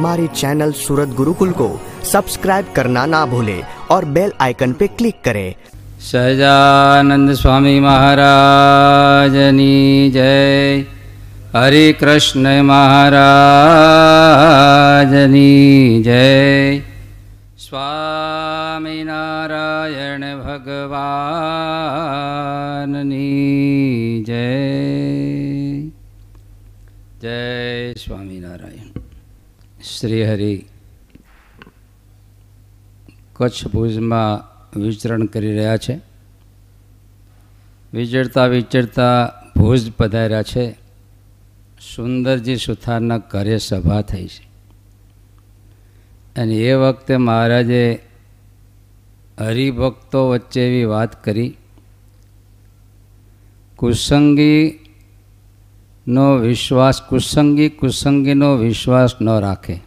हमारे चैनल सूरत गुरुकुल को सब्सक्राइब करना ना भूले और बेल आइकन पे क्लिक करें। सहजानंद स्वामी महाराज जय। हरे कृष्ण महाराजनी जय। स्वामीनारायण भगवानी जय। जय। શ્રી હરિ કચ્છ ભુજમાં વિચરણ કરી રહ્યા છે. વિચરતા વિચરતા ભુજ પધાર્યા છે. સુંદરજી સુથારના ઘરે સભા થઈ છે. અને એ વખતે મહારાજે હરિભક્તો વચ્ચે એવી વાત કરી. કુસંગીનો વિશ્વાસ કુસંગી કુસંગીનો વિશ્વાસ ન રાખે.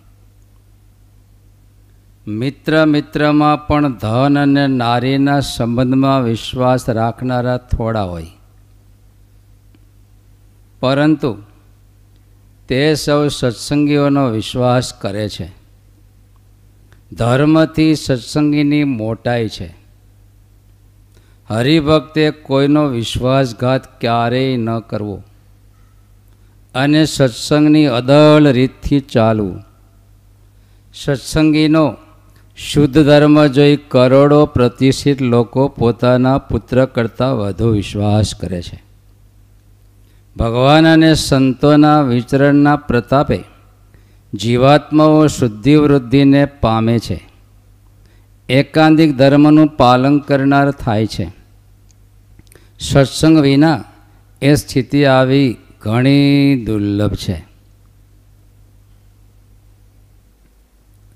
મિત્ર મિત્રમાં પણ ધન અને નારીના સંબંધમાં વિશ્વાસ રાખનારા થોડા હોય. પરંતુ તે સૌ સત્સંગીઓનો વિશ્વાસ કરે છે. ધર્મથી સત્સંગીની મોટાઈ છે. હરિભક્તે કોઈનો વિશ્વાસઘાત ક્યારેય ન કરવો. અને સત્સંગની અદળ રીતથી ચાલવું. સત્સંગીનો શુદ્ધ ધર્મ જોઈ કરોડો પ્રતિષ્ઠિત લોકો પોતાના પુત્ર કરતાં વધુ વિશ્વાસ કરે છે. ભગવાન અને સંતોના વિચરણના પ્રતાપે જીવાત્માઓ શુદ્ધિવૃદ્ધિને પામે છે. એકાંતિક ધર્મનું પાલન કરનાર થાય છે. સત્સંગ વિના એ સ્થિતિ આવી ઘણી દુર્લભ છે.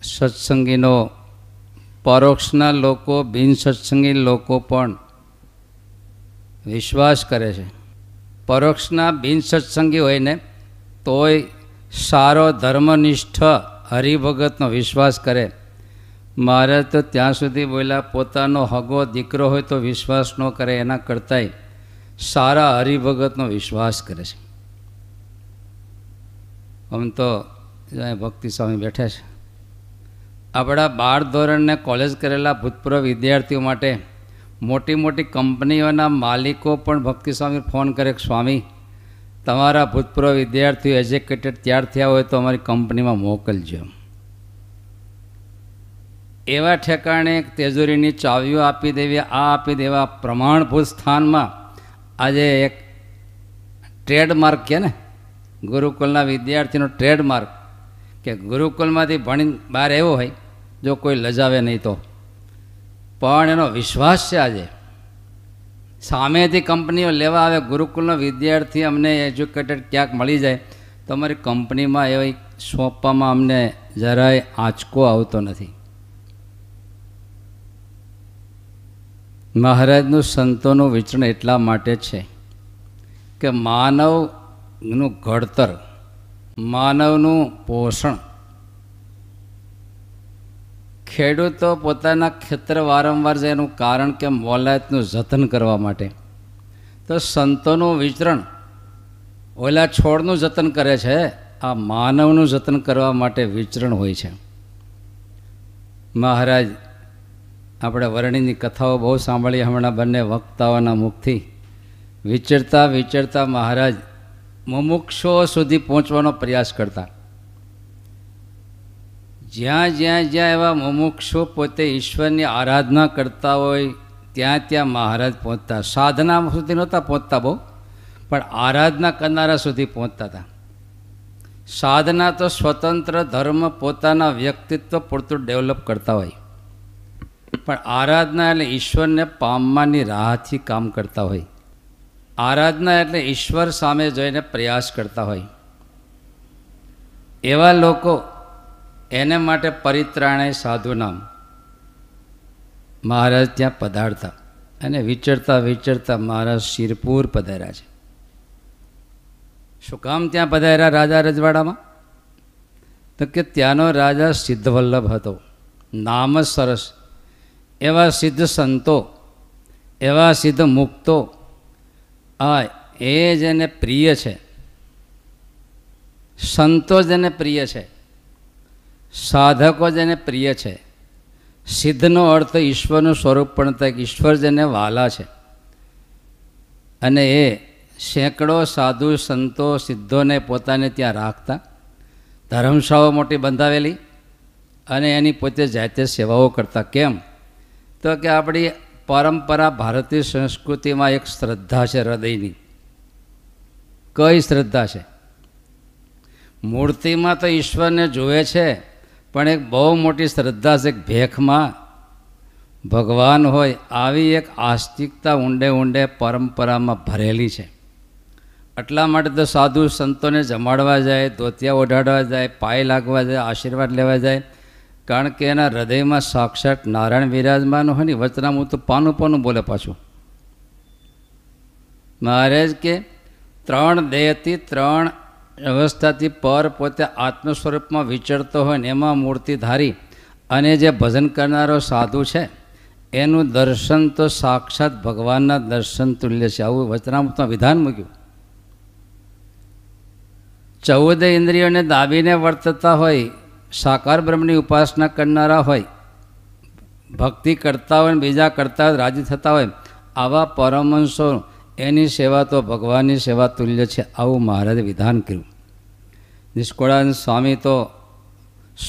સત્સંગીનો પરોક્ષના લોકો બિન સત્સંગી લોકો પણ વિશ્વાસ કરે છે. પરોક્ષના બિન સત્સંગી હોય તોય સારો ધર્મનિષ્ઠ હરિભગતનો વિશ્વાસ કરે. મારે તો ત્યાં સુધી બોલ્યા, પોતાનો હગો દીકરો હોય તો વિશ્વાસ ન કરે એના કરતાંય સારા હરિભગતનો વિશ્વાસ કરે છે. આમ તો ભક્તિ સ્વામી બેઠા છે. આપણા બાર ધોરણને કોલેજ કરેલા ભૂતપૂર્વ વિદ્યાર્થીઓ માટે મોટી મોટી કંપનીઓના માલિકો પણ ભક્તિ સ્વામી ફોન કરે સ્વામી, તમારા ભૂતપૂર્વ વિદ્યાર્થીઓ એજ્યુકેટેડ તૈયાર થયા હોય તો અમારી કંપનીમાં મોકલજો. એવા ઠેકાણે તેજોરીની ચાવીઓ આપી દેવી, આ આપી દેવા પ્રમાણભૂત સ્થાનમાં આજે એક ટ્રેડમાર્ક કે ને ગુરુકુલના વિદ્યાર્થીનો ટ્રેડમાર્ક કે ગુરુકુલમાંથી ભણી બહાર એવો હોય, જો કોઈ લજાવે નહીં તો. પણ એનો વિશ્વાસ છે આજે. સામેથી કંપનીઓ લેવા આવે ગુરુકુલનો વિદ્યાર્થી અમને એજ્યુકેટેડ ક્યાંક મળી જાય, તો અમારી કંપનીમાં એવી સોંપવામાં અમને જરાય આંચકો આવતો નથી. મહારાજનું સંતોનું વિચરણ એટલા માટે છે કે માનવનું ઘડતર, માનવનું પોષણ. ખેડૂતો પોતાના ખેતર વારંવાર જેનું કારણ કે મોલાયતનું જતન કરવા માટે. તો સંતોનું વિચરણ, ઓલા છોડનું જતન કરે છે, આ માનવનું જતન કરવા માટે વિચરણ હોય છે. મહારાજ, આપણે વર્ણિની કથાઓ બહુ સાંભળી, હમણાં બંને વક્તાઓના મુખથી. વિચરતા વિચરતા મહારાજ મુમુક્ષો સુધી પહોંચવાનો પ્રયાસ કરતા. જ્યાં જ્યાં જ્યાં એવા મુમુક્ષો પોતે ઈશ્વરની આરાધના કરતા હોય, ત્યાં ત્યાં મહારાજ પહોંચતા. સાધના સુધી નહોતા પહોંચતા બહુ, પણ આરાધના કરનારા સુધી પહોંચતા હતા. સાધના તો સ્વતંત્ર ધર્મ પોતાના વ્યક્તિત્વ પૂરતું ડેવલપ કરતા હોય. પણ આરાધના એટલે ઈશ્વરને પામવાની રાહથી કામ કરતા હોય. આરાધના એટલે ઈશ્વર સામે જોઈને પ્રયાસ કરતા હોય. એવા લોકો એને માટે પરિત્રાણે સાધુ નામ. મહારાજ ત્યાં પધારતા અને વિચરતા વિચરતા મહારાજ શિરપુર પધાર્યા છે. શું કામ ત્યાં પધાર્યા રાજા રજવાડામાં? તો કે ત્યાંનો રાજા સિદ્ધવલ્લભ હતો. નામ સરસ. એવા સિદ્ધ સંતો, એવા સિદ્ધ મુક્તો આ એ જેને પ્રિય છે. સંતો જેને પ્રિય છે. સાધકો જેને પ્રિય છે. સિદ્ધનો અર્થ ઈશ્વરનું સ્વરૂપ પણ થાય કે ઈશ્વર જેને વાલા છે. અને એ સેંકડો સાધુ સંતો સિદ્ધોને પોતાને ત્યાં રાખતા, ધર્મશાળાઓ મોટી બંધાવેલી અને એની પોતે જાતે સેવાઓ કરતા. કેમ? તો કે આપણી પરંપરા ભારતીય સંસ્કૃતિમાં એક શ્રદ્ધા છે, હૃદયની. કઈ શ્રદ્ધા છે? મૂર્તિમાં તો ઈશ્વરને જુએ છે, પણ એક બહુ મોટી શ્રદ્ધા છે ભેખમાં. ભગવાન હોય આવી એક આસ્તિકતા ઊંડે ઊંડે પરંપરામાં ભરેલી છે. એટલા માટે તો સાધુ સંતોને જમાડવા જાય, ધોતિયા ઓઢાડવા જાય, પાય લાગવા જાય, આશીર્વાદ લેવા જાય કારણ કે એના હૃદયમાં સાક્ષાત નારાયણ વિરાજમાન હોય ને વચનામું તો પાનું પાનું બોલે પાછું. મહારાજ કે ત્રણ દેહથી ત્રણ અવસ્થાથી પર પોતે આત્મ સ્વરૂપમાં વિચરતો હોય ને એમાં મૂર્તિ ધારી અને જે ભજન કરનારો સાધુ છે, એનું દર્શન તો સાક્ષાત ભગવાનના દર્શન તુલ્ય છે. આવું વચનામૃતમાં વિધાન મૂક્યું. ચૌદ ઇન્દ્રિયોને દાબીને વર્તતા હોય સાકાર બ્રહ્મની ઉપાસના કરનારા હોય, ભક્તિ કરતા હોય ને બીજા કરતા રાજી થતા હોય, આવા પરમહંસો એની સેવા તો ભગવાનની સેવા તુલ્ય છે. આવું મહારાજે વિધાન કર્યું. નિષ્કોળાનંદ સ્વામી તો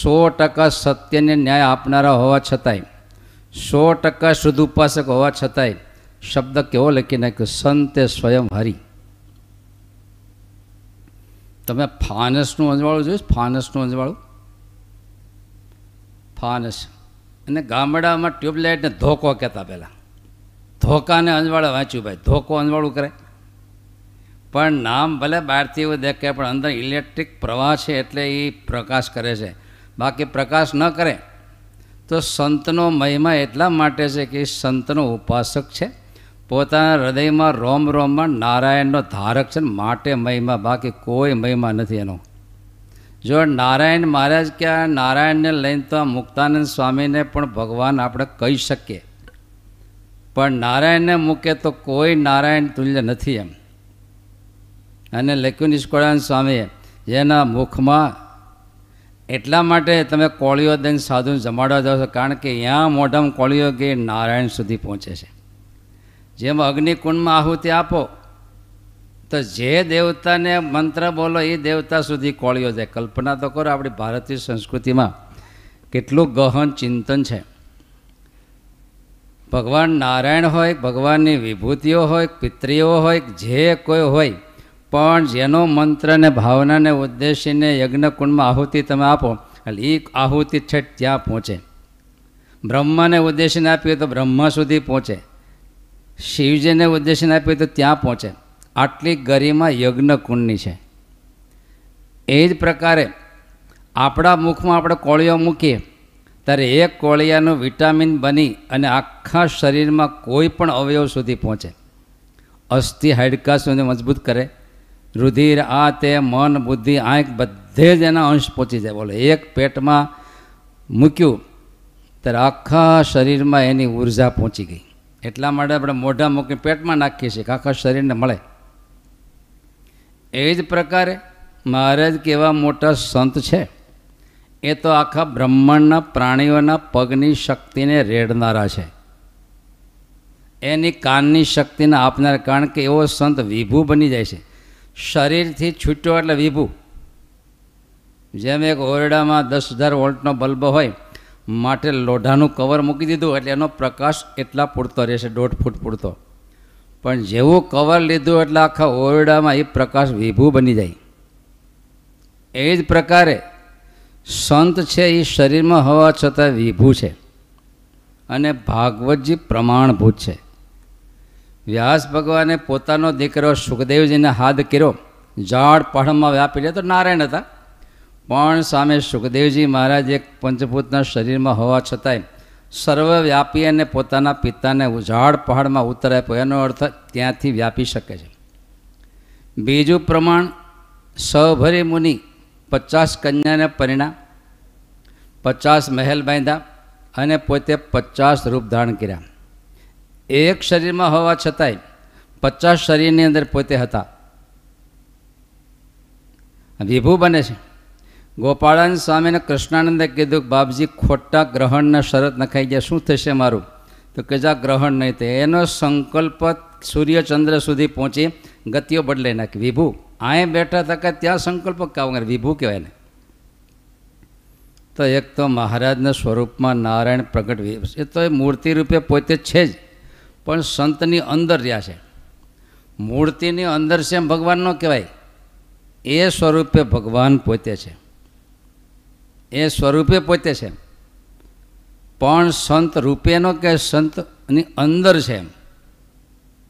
સો ટકા સત્યને ન્યાય આપનારા હોવા છતાંય, સો ટકા શુદ્ધ ઉપાસક હોવા છતાંય શબ્દ કેવો લખી નાખ્યો? સંતે સ્વયં હરી. તમે ફાનસનું અંજવાળું જોયું ફાનસનું અંજવાળું? ફાનસ. અને ગામડામાં ટ્યુબલાઇટને ધોકો કહેતા પહેલાં. ધોકાને અંજવાળે વાંચ્યું ભાઈ, ધોકો અંજવાળું કરે. પણ નામ ભલે બહારથી એવું દેખાય, પણ અંદર ઇલેક્ટ્રિક પ્રવાહ છે એટલે એ પ્રકાશ કરે છે. બાકી પ્રકાશ ન કરે તો સંતનો મહિમા એટલા માટે છે કે સંતનો ઉપાસક છે. પોતાના હૃદયમાં રોમ રોમમાં નારાયણનો ધારક છે માટે મહિમા, બાકી કોઈ મહિમા નથી એનો. જો નારાયણ મહારાજ કે આ નારાયણને લઈને તો આ મુક્તાનંદ સ્વામીને પણ ભગવાન આપણે કહી શકીએ. પણ નારાયણને મૂકે તો કોઈ નારાયણ તુલ્ય નથી એમ. અને લખ્યું નિષ્કળાનંદ સ્વામીએ, જેના મુખમાં એટલા માટે તમે કોળીઓ દઈને સાધુને જમાડવા જાઓ છો, કારણ કે ત્યાં મોઢામાં કોળીઓ કે નારાયણ સુધી પહોંચે છે. જેમ અગ્નિકુંડમાં આહુતિ આપો તો જે દેવતાને મંત્ર બોલો, એ દેવતા સુધી કોળીઓ જાય. કલ્પના તો કરો આપણી ભારતીય સંસ્કૃતિમાં કેટલું ગહન ચિંતન છે. ભગવાન નારાયણ હોય, ભગવાનની વિભૂતિઓ હોય, પિતરીઓ હોય, જે કોઈ હોય, પણ જેનો મંત્રને ભાવનાને ઉદ્દેશીને યજ્ઞકુંડમાં આહુતિ તમે આપો, એટલે એ આહુતિ છે ત્યાં પહોંચે. બ્રહ્માને ઉદ્દેશીને આપીએ તો બ્રહ્મા સુધી પહોંચે. શિવજીને ઉદ્દેશીને આપીએ તો ત્યાં પહોંચે. આટલી ગરિમા યજ્ઞકુંડની છે. એ જ પ્રકારે આપણા મુખમાં આપણે કોળીઓ મૂકીએ, ત્યારે એક કોળિયાનું વિટામિન બની અને આખા શરીરમાં કોઈ પણ અવયવ સુધી પહોંચે. અસ્થિ હાડકા સુધી મજબૂત કરે. રુધિર, આ તે, મન, બુદ્ધિ, આંખ, બધે જ એના અંશ પહોંચી જાય. બોલો, એક પેટમાં મૂક્યું, ત્યારે આખા શરીરમાં એની ઊર્જા પહોંચી ગઈ. એટલા માટે આપણે મોઢા મૂકીને પેટમાં નાખીએ છીએ કે આખા શરીરને મળે. એ જ પ્રકારે મહારાજ કેવા મોટા સંત છે. એ તો આખા બ્રહ્માંડના પ્રાણીઓના પગની શક્તિને રેડનારા છે. એની કાનની શક્તિને આપનાર કારણ કે એવો સંત વિભુ બની જાય છે. શરીરથી છૂટ્યો એટલે વિભુ. જેમ એક ઓરડામાં દસ હજાર વોલ્ટનો બલ્બ હોય માટે લોઢાનું કવર મૂકી દીધું એટલે એનો પ્રકાશ એટલા પૂરતો રહેશે, દોઢ ફૂટ પૂરતો. પણ જેવું કવર લીધું એટલે આખા ઓરડામાં એ પ્રકાશ વિભુ બની જાય. એ જ પ્રકારે સંત છે એ શરીરમાં હોવા છતાં વિભૂ છે. અને ભાગવતજી પ્રમાણભૂત છે. વ્યાસ ભગવાને પોતાનો દીકરો સુખદેવજીને હાથ કર્યો. ઝાડ પહાડમાં વ્યાપી લે તો નારાયણ હતા. પણ સામે સુખદેવજી મહારાજ એક પંચભૂતના શરીરમાં હોવા છતાંય સર્વવ્યાપી અને પોતાના પિતાને ઉજાડ પહાડમાં ઉત્તર આપ્યો એનો અર્થ ત્યાંથી વ્યાપી શકે છે. બીજું પ્રમાણ, સભરી મુનિ, પચાસ કન્યાને પરિણામ, પચાસ મહેલ બાંધ્યા અને પોતે પચાસ રૂપ ધારણ કર્યા. એક શરીરમાં હોવા છતાંય પચાસ શરીરની અંદર પોતે હતા. વિભુ બને છે. ગોપાળાનંદ સ્વામીને કૃષ્ણાનંદે કીધું કે બાપજી, ખોટા ગ્રહણના શરત નખાઈ ગયા. શું થશે મારું? તો કે જા, ગ્રહણ નહીં થાય. એનો સંકલ્પ સૂર્યચંદ્ર સુધી પહોંચી ગતિઓ બદલાઈ નાખી. વિભુ અહીંયા બેઠા હતા ત્યાં સંકલ્પ કાવ વિભુ કહેવાય ને તો એક તો મહારાજના સ્વરૂપમાં નારાયણ પ્રગટ એ તો એ મૂર્તિ રૂપે પોતે છે જ. પણ સંતની અંદર રહ્યા છે. મૂર્તિની અંદર છે ભગવાન ન કહેવાય. એ સ્વરૂપે ભગવાન પોતે છે. એ સ્વરૂપે પોતે છે. પણ સંત રૂપેનો કે સંતની અંદર છે એમ.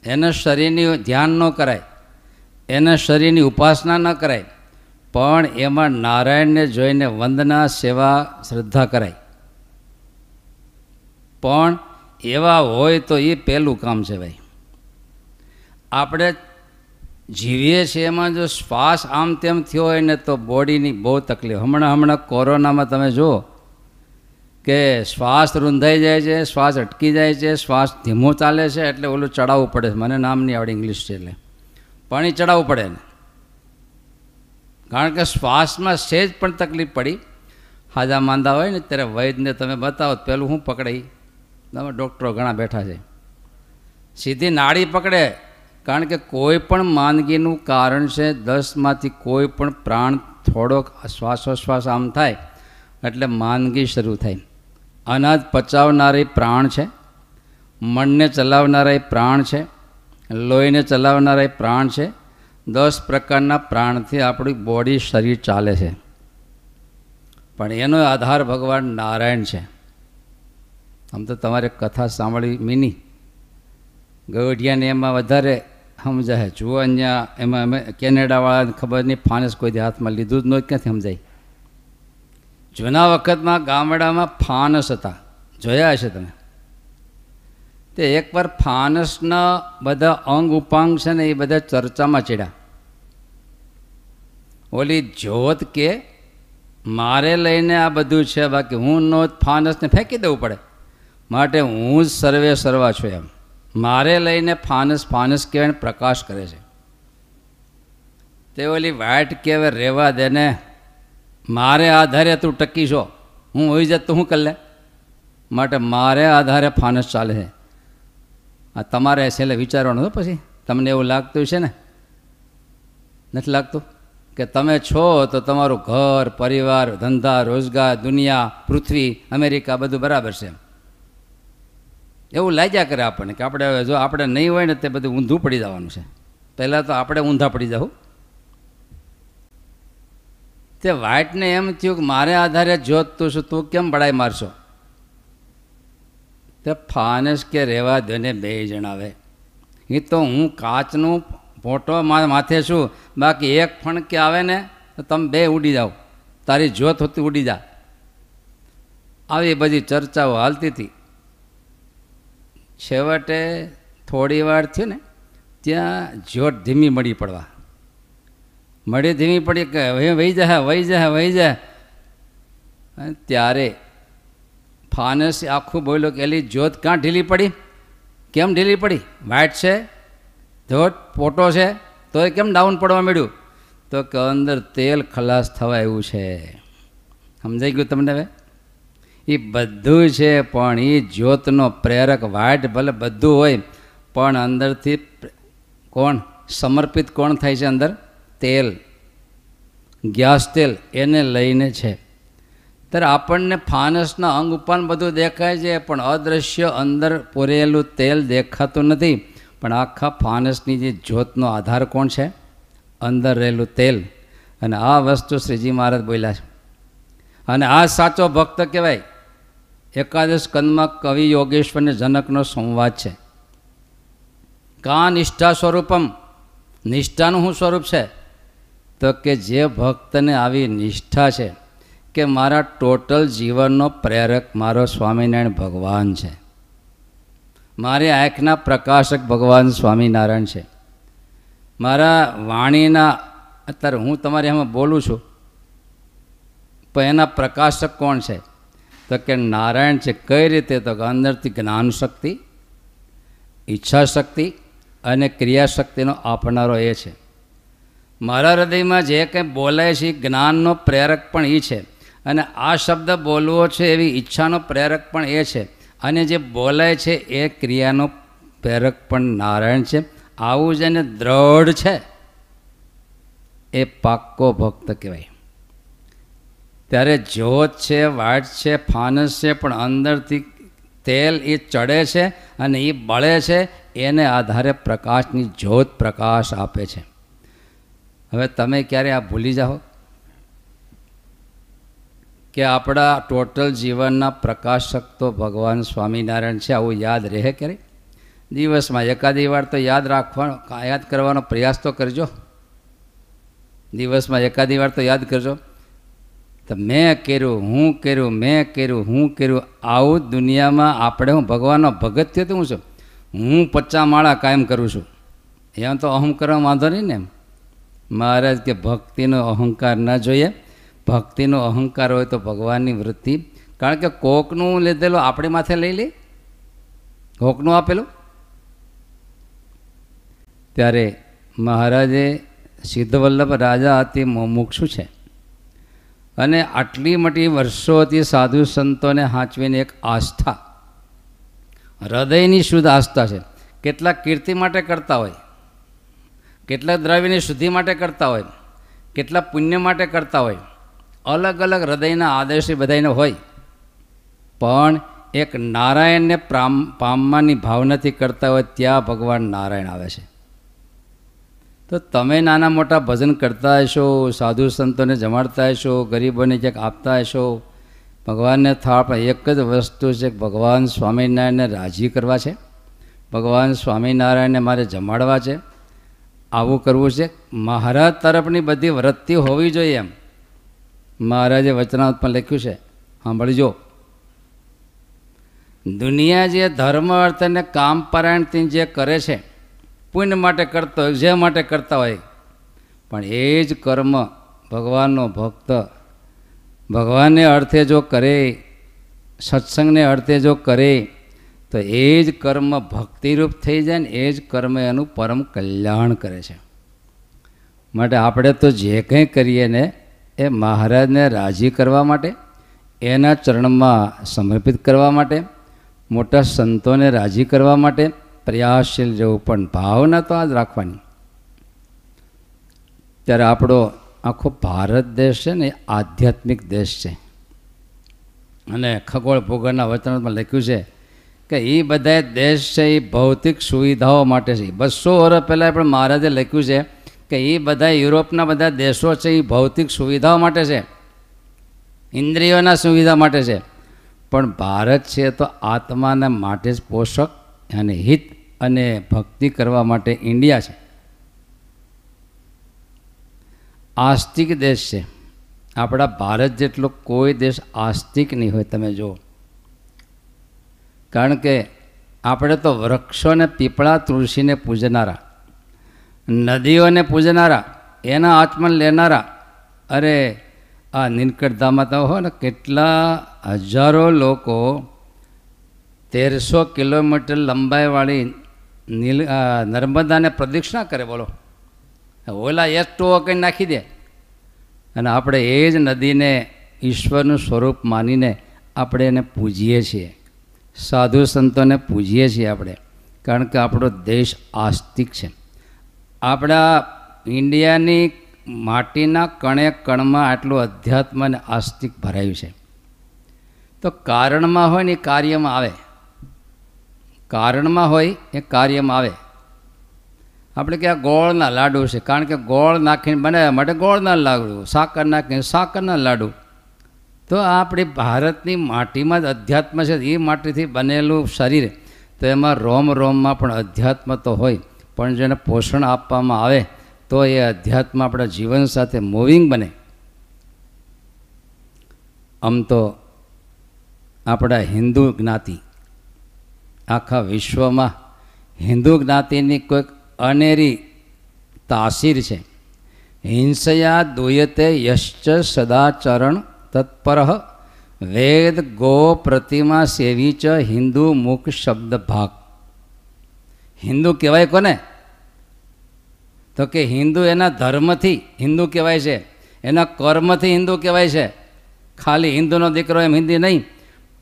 એને શરીરની ધ્યાન ન કરાય. એને શરીરની ઉપાસના ન કરાય. પણ એમાં નારાયણને જોઈને વંદના, સેવા, શ્રદ્ધા કરાય. પણ એવા હોય તો એ પહેલું કામ છે ભાઈ. આપણે જીવીએ છીએ એમાં જો શ્વાસ આમ તેમ થયો હોય ને તો બોડીની બહુ તકલીફ. હમણાં હમણાં કોરોનામાં તમે જુઓ કે શ્વાસ રૂંધાઈ જાય છે, શ્વાસ અટકી જાય છે, શ્વાસ ધીમો ચાલે છે એટલે ઓલું ચડાવવું પડે મને નામ નહીં આવડે ઇંગ્લિશ છે એટલે. પાણી ચડાવવું પડે ને કારણ કે શ્વાસમાં સેજ પણ તકલીફ પડી. હાજા માંદા હોય ને ત્યારે વૈદને તમે બતાવો પહેલું હું પકડાઈ? તમે ડૉક્ટરો ઘણા બેઠા છે. સીધી નાળી પકડે. કારણ કે કોઈ પણ માંદગીનું કારણ છે, દસમાંથી કોઈ પણ પ્રાણ થોડોક શ્વાસોશ્વાસ આમ થાય, એટલે માંદગી શરૂ થાય. અનાજ પચાવનારે પ્રાણ છે મનને ચલાવનારા પ્રાણ છે, લોહીને ચલાવનારા એ પ્રાણ છે, દસ પ્રકારના પ્રાણથી આપણી બોડી શરીર ચાલે છે. પણ એનો આધાર ભગવાન નારાયણ છે. આમ તો તમારે કથા સાંભળી મિની. ગવઢિયાને એમાં વધારે સમજાય. જુઓ અહીંયા એમાં અમે કેનેડાવાળાને ખબર નહીં, ફાનસ કોઈ હાથમાં લીધું જ નહોતું, ક્યાંથી સમજાય? જૂના વખતમાં ગામડામાં ફાનસ હતા. જોયા હશે તમે? તે એકવાર ફાનસના બધા અંગ ઉપાંગ છે ને એ બધા ચર્ચામાં ચડ્યા. ઓલી જોત કે, મારે લઈને આ બધું છે, બાકી હું નો ફાનસને ફેંકી દેવું પડે. માટે હું જ સર્વે સર્વા છું એમ. મારે લઈને ફાનસ ફાનસ કહેવાય પ્રકાશ કરે છે. તે ઓલી વાઇટ કહેવાય, રહેવા દે ને. મારે આધારે તું ટકી છો. હું હોઈ જાત તો હું કરી માટે મારે આધારે ફાનસ ચાલે છે. આ તમારે છેલ્લે વિચારવાનું હતું પછી. તમને એવું લાગતું છે ને? નથી લાગતું? કે તમે છો તો તમારું ઘર, પરિવાર, ધંધા, રોજગાર, દુનિયા, પૃથ્વી, અમેરિકા બધું બરાબર છે એવું લાગ્યા કરે આપણને કે આપણે જો આપણે નહીં હોય ને તે બધું ઊંધું પડી જવાનું છે. પહેલાં તો આપણે ઊંધા પડી જવું તે વાઇટને એમ થયું કે મારે આધારે જોતતું છું, તું કેમ બળાઈ મારશો? તે ફાનસ કે રહેવા દે બે જણાવે. એ તો હું કાચનું ફોટો માથે છું, બાકી એક ફણકે આવે ને તો તમે બે ઉડી જાઓ. તારી જોત હોતી ઉડી જા. આવી બધી ચર્ચાઓ હાલતી હતી. છેવટે થોડી વાર થયું ને, ત્યાં જોટ ધીમી મળી પડવા. મળી ધીમી પડી કે હવે વહી જા, વહી જાય વહી જાય ત્યારે ફાનસ આખું બોલ્યો કે એલી જોત ક્યાં ઢીલી પડી? કેમ ઢીલી પડી? વાઇટ છે? ધોટ પોટો છે? તો એ કેમ ડાઉન પડવા મળ્યું તો કે અંદર તેલ ખલાસ થવા એવું છે. સમજાઈ ગયું તમને હવે? એ બધું છે, પણ એ જ્યોતનો પ્રેરક વાટ ભલે બધું હોય, પણ અંદરથી કોણ? સમર્પિત કોણ થાય છે અંદર? તેલ. ગેસ તેલ, એને લઈને છે. ત્યારે આપણને ફાનસના અંગ ઉપાન બધું દેખાય છે, પણ અદૃશ્ય અંદર પૂરેલું તેલ દેખાતું નથી. પણ આખા ફાનસની જે જ્યોતનો આધાર કોણ છે? અંદર રહેલું તેલ. અને આ વસ્તુ શ્રીજી મહારાજ બોલ્યા છે. અને આ સાચો ભક્ત કહેવાય. એકાદશ કંદમાં કવિ યોગેશ્વરને જનકનો સંવાદ છે. કા નિષ્ઠા સ્વરૂપમ, નિષ્ઠાનું શું સ્વરૂપ છે? તો કે જે ભક્તને આવી નિષ્ઠા છે કે મારા ટોટલ જીવનનો પ્રેરક મારો સ્વામિનારાયણ ભગવાન છે. મારી આંખના પ્રકાશક ભગવાન સ્વામિનારાયણ છે. મારા વાણીના, અત્યારે હું તમારી આમાં બોલું છું, પણ એના પ્રકાશક કોણ છે? તો કે નારાયણ છે, કઈ રીતે તો કે અંદરથી જ્ઞાન શક્તિ ઈચ્છા શક્તિ અને ક્રિયાશક્તિનો આપનારો એ છે. મારા હૃદયમાં જે કંઈ બોલાય છે એ જ્ઞાનનો પ્રેરક પણ એ છે. અને આ શબ્દ બોલવો છે એવી ઈચ્છાનો પ્રેરક પણ એ છે. અને જે બોલાય છે એ ક્રિયાનો પ્રેરક પણ નારાયણ છે. આવું જેને દ્રઢ છે. એ પાક્કો ભક્ત કહેવાય. ત્યારે જ્યોત છે, વાટ છે, ફાનસ છે, પણ અંદરથી તેલ એ ચડે છે અને એ બળે છે, એને આધારે પ્રકાશની જ્યોત પ્રકાશ આપે છે. હવે તમે ક્યારે આ ભૂલી જાઓ કે આપણા ટોટલ જીવનના પ્રકાશક તો ભગવાન સ્વામિનારાયણ છે, આવું યાદ રહે ક્યારે? દિવસમાં એકાદી વાર તો યાદ રાખવાનો યાદ કરવાનો પ્રયાસ તો કરજો. દિવસમાં એકાદી વાર તો યાદ કરજો. તો મેં કર્યું, હું કર્યું, મેં કર્યું, હું કર્યું. આવું દુનિયામાં આપણે હું ભગવાનનો ભગત થયો તો હું છું? હું પચ્ચા માળા કાયમ કરું છું. એમ તો અહમ કરવા વાંધો નહીં ને મહારાજ કે ભક્તિનો અહંકાર ન જોઈએ. ભક્તિનો અહંકાર હોય તો ભગવાનની વૃત્તિ. કારણ કે કોકનું લીધેલું આપણી માથે લઈ લે કોકનું આપેલું? ત્યારે મહારાજે સિદ્ધવલ્લભ રાજા અતિ મુમુક્ષુ છે. અને આટલી મોટી વર્ષોથી સાધુ સંતોને હાંચવીને એક આસ્થા, હૃદયની શુદ્ધ આસ્થા છે. કેટલાક કીર્તિ માટે કરતા હોય કેટલાક દ્રવ્યની શુદ્ધિ માટે કરતા હોય કેટલાક પુણ્ય માટે કરતા હોય, અલગ અલગ હૃદયના આદર્શ બધાને હોય, પણ એક નારાયણને પામ પામવાની ભાવનાથી કરતા હોય, ત્યાં ભગવાન નારાયણ આવે છે. તો તમે નાના મોટા ભજન કરતા હશો, સાધુ સંતોને જમાડતા હશો, ગરીબોને ક્યાંક આપતા હશો? ભગવાનને થાળ પણ એક જ વસ્તુ છે કે ભગવાન સ્વામિનારાયણને રાજી કરવા છે. ભગવાન સ્વામિનારાયણને મારે જમાડવા છે. આવું કરવું છે. મહારાજ તરફની બધી વૃત્તિ હોવી જોઈએ એમ. મહારાજે વચનાવત પણ લખ્યું છે. સાંભળજો. દુનિયા જે ધર્મ અર્થ અને કામ પરાયણથી જે કરે છે પુણ્ય માટે કરતો હોય જે માટે કરતા હોય. પણ એ જ કર્મ ભગવાનનો ભક્ત ભગવાનને અર્થે જો કરે, સત્સંગને અર્થે જો કરે, તો એ જ કર્મ ભક્તિરૂપ થઈ જાય ને એ જ કર્મ એનું પરમ કલ્યાણ કરે છે. માટે આપણે તો જે કંઈ કરીએ ને, એ મહારાજને રાજી કરવા માટે, એના ચરણમાં સમર્પિત કરવા માટે, મોટા સંતોને રાજી કરવા માટે પ્રયાસશીલ જવું પણ ભાવના તો આ જ રાખવાની. ત્યારે આપણો આખો ભારત દેશ છે ને આધ્યાત્મિક દેશ છે. અને ખગોળ ભૂગોળના વચનમાં લખ્યું છે કે એ બધા દેશ છે એ ભૌતિક સુવિધાઓ માટે છે. બસો વર્ષ પહેલાં પણ મહારાજે લખ્યું છે કે એ બધા યુરોપના બધા દેશો છે એ ભૌતિક સુવિધાઓ માટે છે. ઇન્દ્રિયોના સુવિધા માટે છે. પણ ભારત છે તો આત્માના માટે જ પોષક અને હિત અને ભક્તિ કરવા માટે ઇન્ડિયા છે. આસ્તિક દેશ છે. આપણા ભારત જેટલો કોઈ દેશ આસ્તિક નહીં હોય, તમે જુઓ. કારણ કે આપણે તો વૃક્ષોને પીપળા તુલસીને પૂજનારા, નદીઓને પૂજનારા, એના આચમન લેનારા, અરે આ નીલકંઠધામમાં તો હોય ને, કેટલા હજારો લોકો તેરસો કિલોમીટર લંબાઈવાળી નીલ નર્મદાને પ્રદક્ષિણા કરે, બોલો. ઓલા એક ટો કંઈ નાખી દે. અને આપણે એ જ નદીને ઈશ્વરનું સ્વરૂપ માનીને આપણે એને પૂજીએ છીએ. સાધુ સંતોને પૂજીએ છીએ આપણે. કારણ કે આપણો દેશ આસ્તિક છે. આપણા ઇન્ડિયાની માટીના કણે કણમાં આટલું અધ્યાત્મ અને આસ્તિક ભરાયું છે. તો કારણમાં હોય ને એ કાર્યમાં આવે. કારણમાં હોય એ કાર્યમાં આવે. આપણે કે ગોળના લાડુ છે, કારણ કે ગોળ નાખીને બનાવ્યા માટે ગોળના લાડુ, સાકર નાખીને સાકરના લાડુ. તો આ આપણી ભારતની માટીમાં જ અધ્યાત્મ છે, એ માટીથી બનેલું શરીર. તો એમાં રોમ રોમમાં પણ અધ્યાત્મ તો હોય, પણ જેને પોષણ આપવામાં આવે, તો એ અધ્યાત્મ આપણા જીવન સાથે મૂવિંગ બને. આમ તો આપણા હિન્દુ જ્ઞાતિ આખા વિશ્વમાં હિન્દુ જ્ઞાતિની કોઈક અનેરી તાસીર છે. હિંસયા દુયતે યશ્ચ સદાચરણ તત્પર વેદ ગો પ્રતિમા સેવી ચ હિન્દુ મુખ શબ્દ ભાગ. હિન્દુ કહેવાય કોને? તો કે હિન્દુ એના ધર્મથી હિન્દુ કહેવાય છે. એના કર્મથી હિન્દુ કહેવાય છે. ખાલી હિન્દુનો દીકરો એમ હિન્દી નહીં,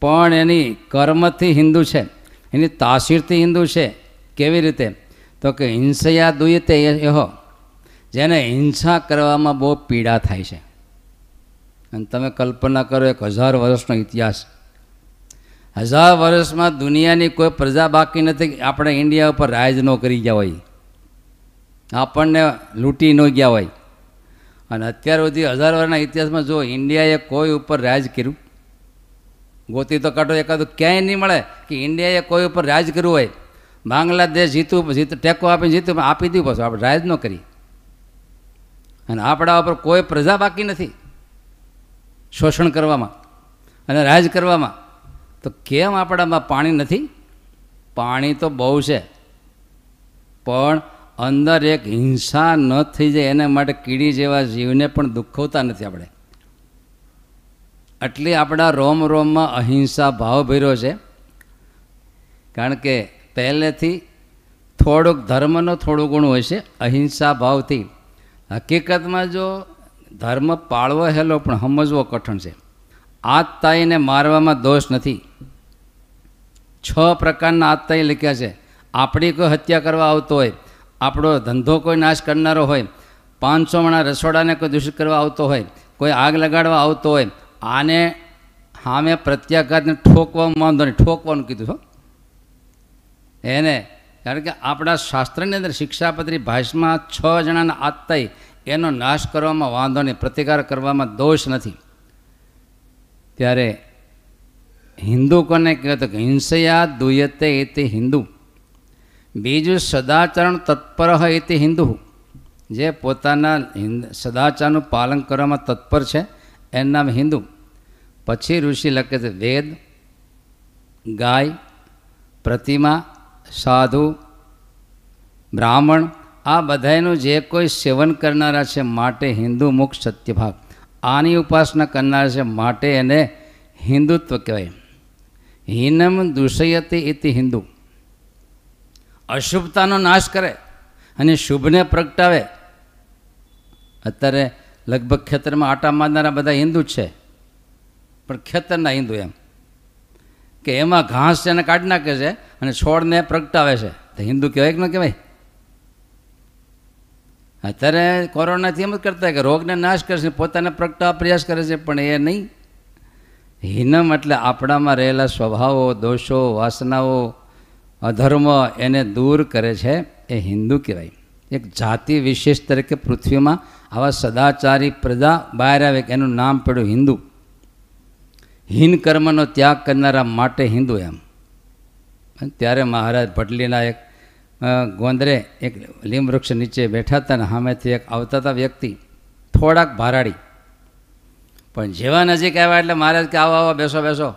પણ એની કર્મથી હિન્દુ છે. એની તાસીરથી હિન્દુ છે. કેવી રીતે? તો કે હિંસયા દુયતે એહો જેને હિંસા કરવામાં બહુ પીડા થાય છે. અને તમે કલ્પના કરો, એક હજાર વર્ષનો ઇતિહાસ. હજાર વર્ષમાં દુનિયાની કોઈ પ્રજા બાકી નથી. આપણે ઇન્ડિયા ઉપર રાજ ન કરી ગયા હોય. આપણને લૂંટી ન ગયા હોય. અને અત્યાર સુધી હજાર વર્ષના ઇતિહાસમાં જો ઇન્ડિયાએ કોઈ ઉપર રાજ કર્યું? ગોતી તો કાઢો એકાદું. ક્યાંય નહીં મળે કે ઇન્ડિયાએ કોઈ ઉપર રાજ કર્યું હોય. બાંગ્લાદેશ જીતું, જીત, ટેકો આપીને જીતું આપી દીધું પાછું. આપણે રાજ ન કરી અને આપણા ઉપર કોઈ પ્રજા બાકી નથી. શોષણ કરવામાં અને રાજ કરવામાં. તો કેમ આપણામાં પાણી નથી? પાણી તો બહુ છે. પણ અંદર એક હિંસા ન થઈ જાય, એના માટે કીડી જેવા જીવને પણ દુઃખવતા નથી આપણે. એટલી આપણા રોમ રોમમાં અહિંસા ભાવ ભર્યો છે. કારણ કે પહેલેથી થોડુંક ધર્મનો થોડું ગુણ હોય છે, અહિંસા ભાવથી. હકીકતમાં જો ધર્મ પાળવો હેલો, પણ સમજવો કઠણ છે. આતતાઈને મારવામાં દોષ નથી. છ પ્રકારના આતતાઈ લખ્યા છે. આપણી કોઈ હત્યા કરવા આવતો હોય, આપણો ધંધો કોઈ નાશ કરનારો હોય, પાંચસો મણા રસોડાને કોઈ દૂષિત કરવા આવતો હોય, કોઈ આગ લગાડવા આવતો હોય આને સામે પ્રત્યાઘાતને ઠોકવામાં વાંધો નહીં. ઠોકવાનું કીધું છો એને, કારણ કે આપણા શાસ્ત્રની અંદર શિક્ષાપત્રી ભાષમાં છ જણાના આત્તાઈ એનો નાશ કરવામાં વાંધો નહીં, પ્રતિકાર કરવામાં દોષ નથી. ત્યારે હિન્દુ કોને કહેવાય કે હિંસયા દુયતે એતે હિન્દુ. બીજું સદાચરણ તત્પર તે હિન્દુ. જે પોતાના સદાચારનું પાલન કરવામાં તત્પર છે, એનું નામ હિન્દુ. પછી ઋષિ લખે છે, વેદ, ગાય, પ્રતિમા, સાધુ, બ્રાહ્મણ, આ બધાનું જે કોઈ સેવન કરનારા છે માટે હિન્દુ મુખ સત્યભાગ. આની ઉપાસના કરનારા છે માટે એને હિન્દુત્વ કહેવાય. હિનમ દુષયતે ઇતિ હિન્દુ. અશુભતાનો નાશ કરે અને શુભને પ્રગટાવે. અત્યારે લગભગ ખેતરમાં આટા મારનારા બધા હિન્દુ છે. પણ ખેતરના હિન્દુ એમ. કે એમાં ઘાસ છે એને કાઢી નાખે છે અને છોડને પ્રગટાવે છે. તો હિન્દુ કહેવાય કે ન કહેવાય? અત્યારે કોરોનાથી એમ જ કરતા કે રોગને નાશ કરશે પોતાને પ્રગટાવવા પ્રયાસ કરે છે, પણ એ નહીં. હિનમ એટલે આપણામાં રહેલા સ્વભાવો, દોષો, વાસનાઓ, અધર્મ એને દૂર કરે છે, એ હિન્દુ કહેવાય. એક જાતિ વિશેષ તરીકે પૃથ્વીમાં આવા સદાચારી પ્રજા બહાર આવે કે એનું નામ પડ્યું હિન્દુ. હિન કર્મનો ત્યાગ કરનારા માટે હિન્દુ એમ. ત્યારે મહારાજ ભટલીના એક ગોંદરે એક લીમવૃક્ષ નીચે બેઠા હતા ને સામેથી એક આવતા હતા વ્યક્તિ, થોડાક ભારાડી પણ જેવા નજીક આવ્યા એટલે મહારાજ કે, આવો આવો, બેસો બેસો.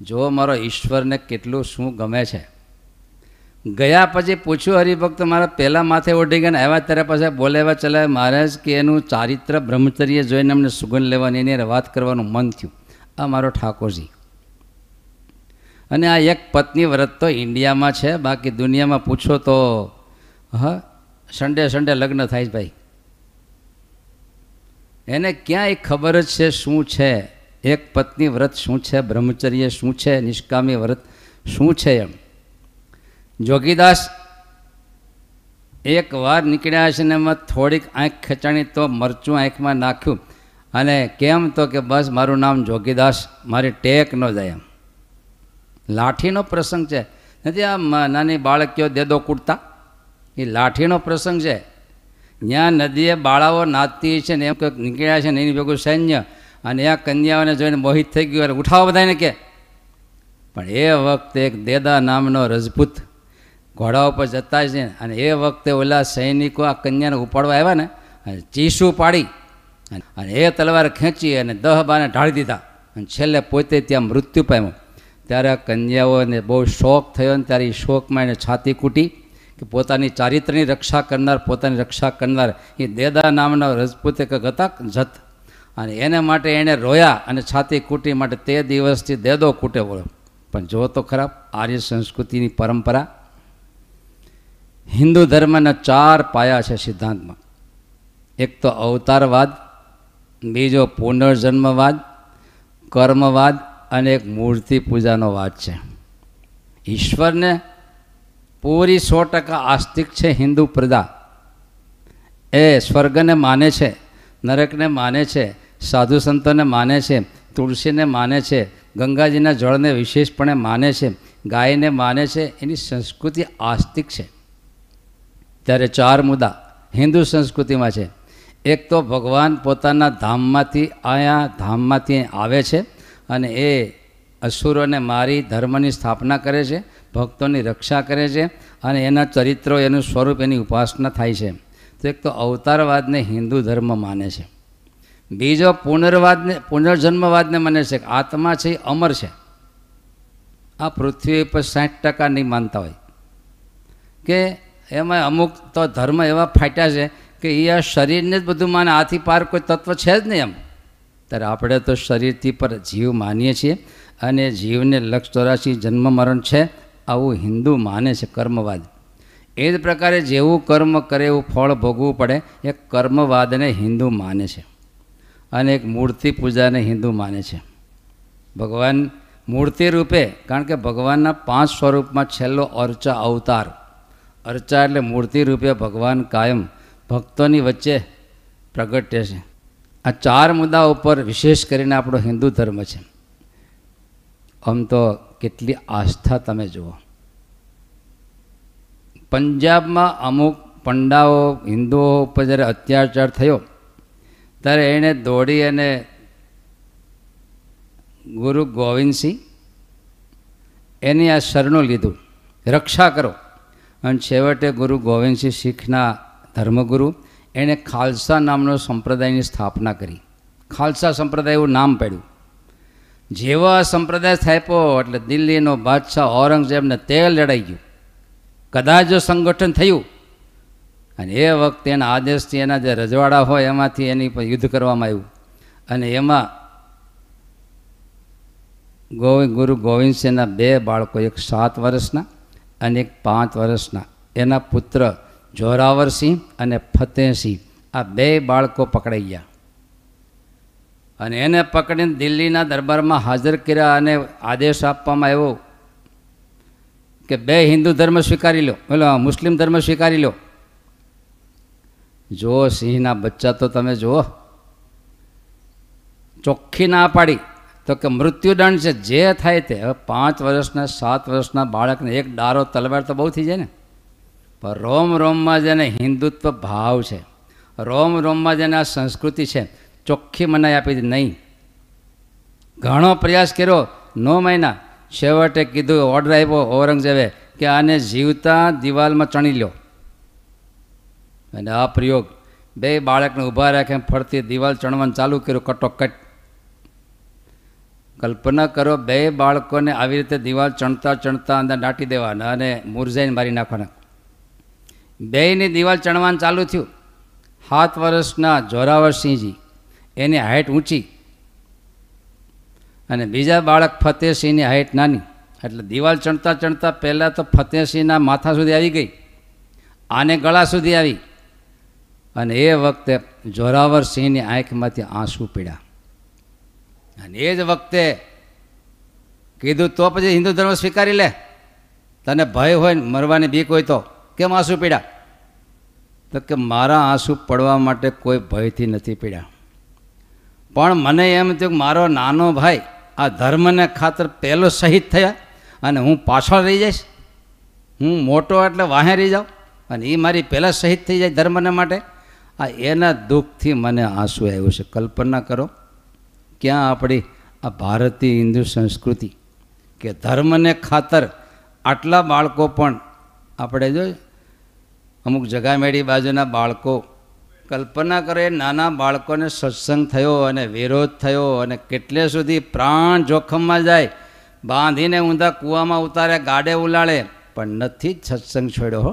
જો મારો ઈશ્વરને કેટલું શું ગમે છે. ગયા પછી પૂછ્યું હરિભક્ત, મારા પહેલાં માથે ઓઢી ગયા આવ્યા ત્યારે પછી બોલાવ્યા ચલાવે. મહારાજ કે, એનું ચારિત્ર બ્રહ્મચર્ય જોઈને અમને સુગંધ લેવાની, એની વાત કરવાનું મન થયું. આ મારો ઠાકોરજી. અને આ એક પત્ની વ્રત તો ઇન્ડિયામાં છે, બાકી દુનિયામાં પૂછો તો, હા સન્ડે સન્ડે લગ્ન થાય છે ભાઈ. એને ક્યાંય ખબર જ છે શું છે? એક પત્ની વ્રત શું છે? બ્રહ્મચર્ય શું છે? નિષ્કામી વ્રત શું છે એમ. જોગીદાસ એક વાર નીકળ્યા છે ને એમાં થોડીક આંખ ખેંચાણી તો મરચું આંખમાં નાખ્યું. અને કેમ તો કે બસ મારું નામ જોગીદાસ, મારી ટેક ન જાય એમ. લાઠીનો પ્રસંગ છે. નથી આ નાની બાળકીઓ દેદો કૂટતા? એ લાઠીનો પ્રસંગ છે. ત્યાં નદીએ બાળાઓ નાચતી છે ને એમ કંઈક નીકળ્યા છે ને એની ભેગું સૈન્ય અને આ કન્યાઓને જોઈને મોહિત થઈ ગયું. એટલે ઉઠાવો બધાને કે. પણ એ વખતે એક દેદા નામનો રજપૂત ઘોડા ઉપર જતા છે અને એ વખતે ઓલા સૈનિકો આ કન્યાને ઉપાડવા આવ્યા ને અને ચીસું પાડી અને એ તલવાર ખેંચી અને દહ બાને ઢાળી દીધા. અને છેલ્લે પોતે ત્યાં મૃત્યુ પામ્યું. ત્યારે કન્યાઓને બહુ શોખ થયો ને ત્યારે એ શોકમાં એને છાતી કૂટી કે પોતાની ચારિત્રની રક્ષા કરનાર, પોતાની રક્ષા કરનાર એ દેદા નામના રજપૂતે કંઈક હતા જત. અને એને માટે એણે રોયા અને છાતી કૂટી માટે તે દિવસથી દેદો કૂટે વળ્યો પણ જો તો ખરાબ, આર્ય સંસ્કૃતિની પરંપરા. હિન્દુ ધર્મના ચાર પાયા છે સિદ્ધાંતમાં. એક તો અવતારવાદ બીજો પુનર્જન્મવાદ, કર્મવાદ અને એક મૂર્તિ પૂજાનો વાદ છે. ઈશ્વરને પૂરી સો ટકા આસ્તિક છે હિન્દુ પ્રજા એ સ્વર્ગને માને છે, નરકને માને છે, સાધુ સંતોને માને છે, તુલસીને માને છે, ગંગાજીના જળને વિશેષપણે માને છે, ગાયને માને છે, એની સંસ્કૃતિ આસ્તિક છે. ત્યારે ચાર મુદ્દા હિન્દુ સંસ્કૃતિમાં છે. એક તો ભગવાન પોતાના ધામમાંથી અહીંયા ધામમાંથી આવે છે અને એ અસુરોને મારી ધર્મની સ્થાપના કરે છે, ભક્તોની રક્ષા કરે છે અને એના ચરિત્રો, એનું સ્વરૂપ, એની ઉપાસના થાય છે. તો એક તો અવતારવાદને હિન્દુ ધર્મ માને છે. બીજો પુનર્વાદને, પુનર્જન્મવાદને માને છે કે આત્મા છે, એ અમર છે. આ પૃથ્વી પર સાઠ ટકા નહીં માનતા હોય. કે એમાં અમુક તો ધર્મ એવા ફાટ્યા છે કે એ આ શરીરને જ બધું માને, આથી પાર કોઈ તત્વ છે જ નહીં એમ. ત્યારે આપણે તો શરીરથી પર જીવ માનીએ છીએ અને જીવને લક્ષ ચોરાશી જન્મ મરણ છે, આવું હિન્દુ માને છે કર્મવાદ. એ જ પ્રકારે જેવું કર્મ કરે એવું ફળ ભોગવું પડે, એ કર્મવાદને હિન્દુ માને છે. અને એક મૂર્તિ પૂજાને હિન્દુ માને છે. ભગવાન મૂર્તિ રૂપે, કારણ કે ભગવાનના પાંચ સ્વરૂપમાં છેલ્લો અર્ચા અવતાર. અર્ચા એટલે મૂર્તિ રૂપે ભગવાન કાયમ ભક્તોની વચ્ચે પ્રગટ્ય છે આ ચાર મુદ્દા ઉપર વિશેષ કરીને આપણો હિન્દુ ધર્મ છે. આમ તો કેટલી આસ્થા તમે જુઓ. પંજાબમાં અમુક પંડાઓ હિન્દુઓ ઉપર જ્યારે અત્યાચાર થયો, ત્યારે એણે દોડી અને ગુરુ ગોવિંદસિંહ એની આ શરણું લીધું. રક્ષા કરો. અને છેવટે ગુરુ ગોવિંદસિંહ શીખના ધર્મગુરુ એણે ખાલસા નામનો સંપ્રદાયની સ્થાપના કરી. ખાલસા સંપ્રદાય એવું નામ પાડ્યું. જેવો સંપ્રદાય થાપ્યો એટલે દિલ્હીનો બાદશાહ ઔરંગઝેબને તે લડાઈ ગયું. કદાચ જો સંગઠન થયું. અને એ વખતે એના આદેશથી એના જે રજવાડા હોય એમાંથી એની પર યુદ્ધ કરવામાં આવ્યું. અને એમાં ગોવિંદ ગુરુ ગોવિંદસિંહના બે બાળકો, એક સાત વર્ષના અને એક પાંચ વર્ષના. એના પુત્ર જોરાવરસિંહ અને ફતેહસિંહ આ બે બાળકો પકડાઈ ગયા. અને એને પકડીને દિલ્હીના દરબારમાં હાજર કર્યા અને આદેશ આપવામાં આવ્યો કે બે હિન્દુ ધર્મ સ્વીકારી લો પેલો મુસ્લિમ ધર્મ સ્વીકારી લો. જુઓ સિંહના બચ્ચા તો તમે જુઓ. ચોખ્ખી ના પાડી. તો કે મૃત્યુદંડ છે, જે થાય તે. હવે પાંચ વર્ષના, સાત વર્ષના બાળકને એક ડારો, તલવાર તો બહુ થઈ જાય ને. પણ રોમ રોમમાં જેને હિન્દુત્વ ભાવ છે. રોમ રોમમાં જેને આ સંસ્કૃતિ છે. ચોખ્ખી મનાઈ આપી દીધી નહીં. ઘણો પ્રયાસ કર્યો. નો મહિના. છેવટે કીધું ઓર્ડર આપ્યો ઔરંગઝેબે કે આને જીવતા દિવાલમાં ચણી લ્યો. અને આ પ્રયોગ બે બાળકને ઊભા રાખે ફરતી દિવાલ ચણવાનું ચાલુ કર્યું કટોકટ. કલ્પના કરો બે બાળકોને આવી રીતે દિવાલ ચણતા ચણતા અંદર દાટી દેવાના અને મુરઝાઈને મારી નાખવાના. બેયની દિવાલ ચણવાનું ચાલુ થયું. સાત વર્ષના જોરાવરસિંહજી એની હાઇટ ઊંચી. અને બીજા બાળક ફતેહસિંહની હાઇટ નાની. એટલે દિવાલ ચણતા ચણતા પહેલાં તો ફતેહસિંહના માથા સુધી આવી ગઈ. આને ગળા સુધી આવી. અને એ વખતે જોરાવરસિંહની આંખમાંથી આંસુ પીડ્યા અને એ જ વખતે કીધું, તો પછી હિન્દુ ધર્મ સ્વીકારી લે. તને ભય હોય ને મરવાની બીક હોય તો. કેમ આંસુ પીડ્યા? તો કે મારા આંસુ પડવા માટે કોઈ ભયથી નથી પીડ્યા. પણ મને એમ થયું કે મારો નાનો ભાઈ આ ધર્મને ખાતર પહેલો શહીદ થયા અને હું પાછળ રહી જઈશ. હું મોટો એટલે વાહે રહી જાઉં અને એ મારી પહેલાં શહીદ થઈ જાય ધર્મને માટે. આ એના દુઃખથી મને આંસુ આવ્યું છે. કલ્પના કરો, ક્યાં આપણી આ ભારતીય હિન્દુ સંસ્કૃતિ કે ધર્મને ખાતર આટલા બાળકો પણ આપણે જો અમુક જગામેળી બાજુના બાળકો કલ્પના કરે નાના બાળકોને સત્સંગ થયો અને વિરોધ થયો અને કેટલે સુધી પ્રાણ જોખમમાં જાય, બાંધીને ઊંધા કૂવામાં ઉતારે, ગાડે ઉલાળે, પણ નથી જ સત્સંગ છોડ્યો હો.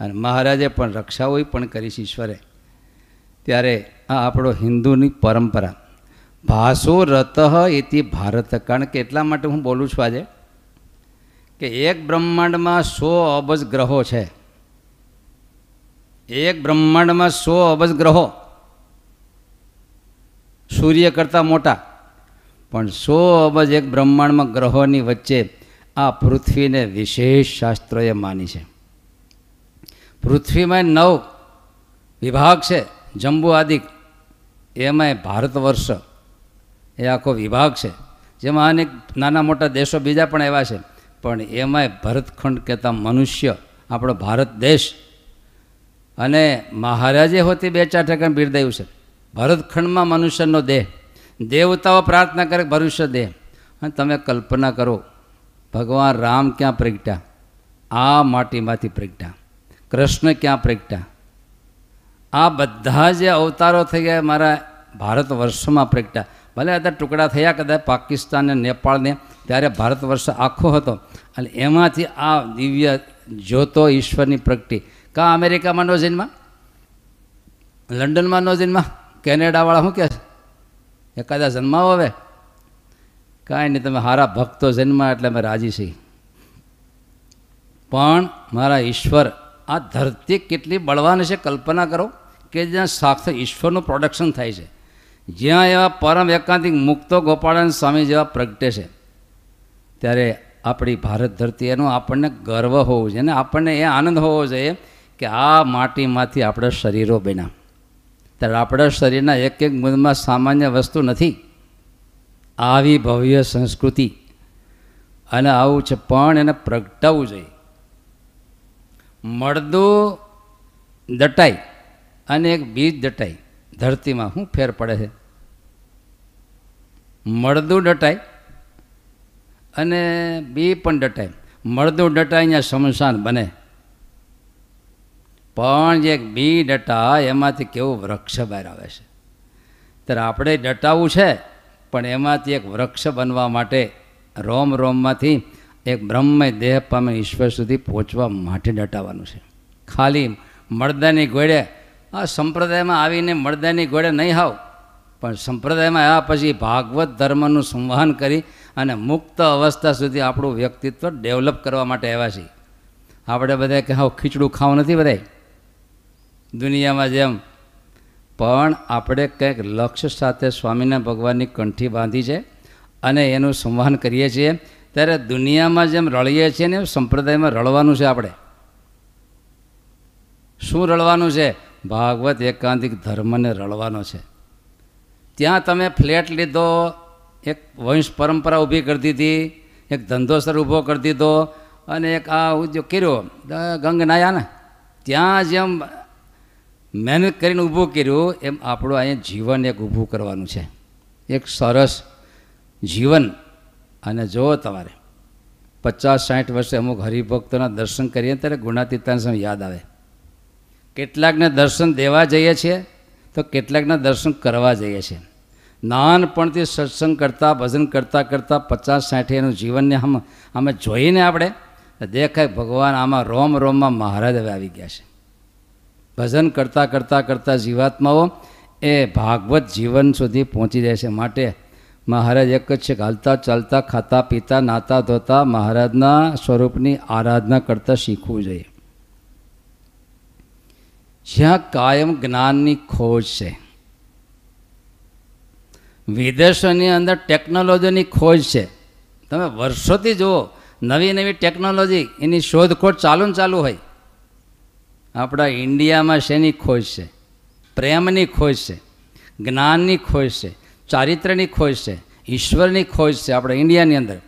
અને મહારાજે પણ રક્ષાઓ પણ કરીશ ઈશ્વરે. ત્યારે આ આપણો હિન્દુની પરંપરા. ભાષો રત એથી ભારત, કારણ કે એટલા માટે હું બોલું છું આજે, કે એક બ્રહ્માંડમાં સો અબજ ગ્રહો છે. એક બ્રહ્માંડમાં સો અબજ ગ્રહો સૂર્ય કરતાં મોટા. પણ સો અબજ એક બ્રહ્માંડમાં ગ્રહોની વચ્ચે આ પૃથ્વીને વિશેષ શાસ્ત્રોએ માની છે. પૃથ્વીમાં નવ વિભાગ છે, જંબુ આદિક. એમાંય ભારત વર્ષ એ આખો વિભાગ છે. જેમાં અનેક નાના મોટા દેશો બીજા પણ એવા છે. પણ એમાંય ભરતખંડ કહેતા મનુષ્ય આપણો ભારત દેશ અને મહારાજે હોતી બે ચાર ટકા બિરદાયું છે. ભરતખંડમાં મનુષ્યનો દેહ. દેવતાઓ પ્રાર્થના કરે ભવિષ્ય દેહ. અને તમે કલ્પના કરો, ભગવાન રામ ક્યાં પ્રગટ્યા? આ માટીમાંથી પ્રગટ્યા. કૃષ્ણ ક્યાં પ્રગટ્યા? આ બધા જે અવતારો થઈ ગયા મારા ભારત વર્ષમાં પ્રગટ્યા. ભલે અત્યારે ટુકડા થયા કદાચ પાકિસ્તાન અને નેપાળને ત્યારે ભારત વર્ષ આખો હતો. અને એમાંથી આ દિવ્ય જ્યોતો ઈશ્વરની પ્રગટી. કા અમેરિકામાં નો જન્મા? લંડનમાં નો જન્મા? કેનેડાવાળા શું કહે છે? એકાદા જન્માવો હવે. કાંઈ નહીં, તમે સારા ભક્તો જન્મા એટલે અમે રાજી છીએ. પણ મારા ઈશ્વર, આ ધરતી કેટલી બળવાન છે કલ્પના કરો કે જ્યાં સાક્ષર ઈશ્વરનું પ્રોડક્શન થાય છે. જ્યાં એવા પરમ એકાંતિક મુક્તો ગોપાળાન સ્વામી જેવા પ્રગટે છે. ત્યારે આપણી ભારત ધરતી એનો આપણને ગર્વ હોવો જોઈએ અને આપણને એ આનંદ હોવો જોઈએ કે આ માટીમાંથી આપણા શરીરો બન્યા. ત્યારે આપણા શરીરના એક એક મૂળમાં સામાન્ય વસ્તુ નથી. આવી ભવ્ય સંસ્કૃતિ. અને આવું છે, પણ એને પ્રગટાવવું જોઈએ. મળદું દટાઈ અને એક બીજ દટાઈ ધરતીમાં શું ફેર પડે છે? મળદું દટાઈ અને બી પણ દટાય. મળદું દટાઈ અહીંયા શમશાન બને. પણ જે બી ડટા એમાંથી કેવું વૃક્ષ બહાર આવે છે. ત્યારે આપણે ડટાવું છે, પણ એમાંથી એક વૃક્ષ બનવા માટે રોમ રોમમાંથી એક બ્રહ્મય દેહ પામે ઈશ્વર સુધી પહોંચવા માટે ડટાવાનું છે. ખાલી મળદાની ગોળે, આ સંપ્રદાયમાં આવીને મળદાની ગોળે નહીં હાવ, પણ સંપ્રદાયમાં આવ્યા પછી ભાગવત ધર્મનું સંવહન કરી અને મુક્ત અવસ્થા સુધી આપણું વ્યક્તિત્વ ડેવલપ કરવા માટે આવ્યા છીએ. આપણે બધા કે હા ખીચડું ખાવું નથી બધાય? દુનિયામાં જેમ. પણ આપણે કંઈક લક્ષ્ય સાથે સ્વામીના ભગવાનની કંઠી બાંધી છે અને એનું સંવહન કરીએ છીએ, ત્યારે દુનિયામાં જેમ રળીએ છીએ ને સંપ્રદાયમાં રળવાનું છે આપણે. શું રળવાનું છે? ભાગવત એકાંતિક ધર્મને રળવાનો છે. ત્યાં તમે ફ્લેટ લીધો, એક વંશ પરંપરા ઊભી કરી દીધી એક ધંધોસર ઊભો કરી દીધો અને એક આ ઉદ્યોગ કર્યો ગંગ નાયા ને ત્યાં જેમ મહેનત કરીને ઊભું કર્યું, એમ આપણું અહીંયા જીવન એક ઊભું કરવાનું છે. એક સરસ જીવન. અને જો તમારે, પચાસ સાઠ વર્ષે અમુક હરિભક્તોના દર્શન કરીએ ત્યારે ગુણાતીતાન સમય યાદ આવે. કેટલાકને દર્શન દેવા જઈએ છીએ, તો કેટલાકના દર્શન કરવા જઈએ છીએ. નાનપણથી સત્સંગ કરતાં, ભજન કરતાં કરતાં પચાસ સાઠ એનું જીવનને આમ અમે જોઈને આપણે દેખાય ભગવાન આમાં રોમ રોમમાં મહારાજ હવે આવી ગયા છે. ભજન કરતાં કરતાં કરતાં જીવાત્માઓ એ ભાગવત જીવન સુધી પહોંચી જાય છે. માટે મહારાજ એક જ છે હાલતા ચાલતા, ખાતા, પીતા, નાતા, ધોતા મહારાજના સ્વરૂપની આરાધના કરતાં શીખવું જોઈએ. જ્યાં કાયમ જ્ઞાનની ખોજ છે, વિદેશોની અંદર ટેકનોલોજીની ખોજ છે. તમે વર્ષોથી જુઓ, નવી નવી ટેકનોલોજી એની શોધખોળ ચાલુ ને ચાલુ હોય. આપણા ઇન્ડિયામાં શેની ખોજ છે? પ્રેમની ખોજ છે? જ્ઞાનની ખોજ છે? ચારિત્ર્યની ખોજ છે? ઈશ્વરની ખોજ છે આપણા ઇન્ડિયાની અંદર?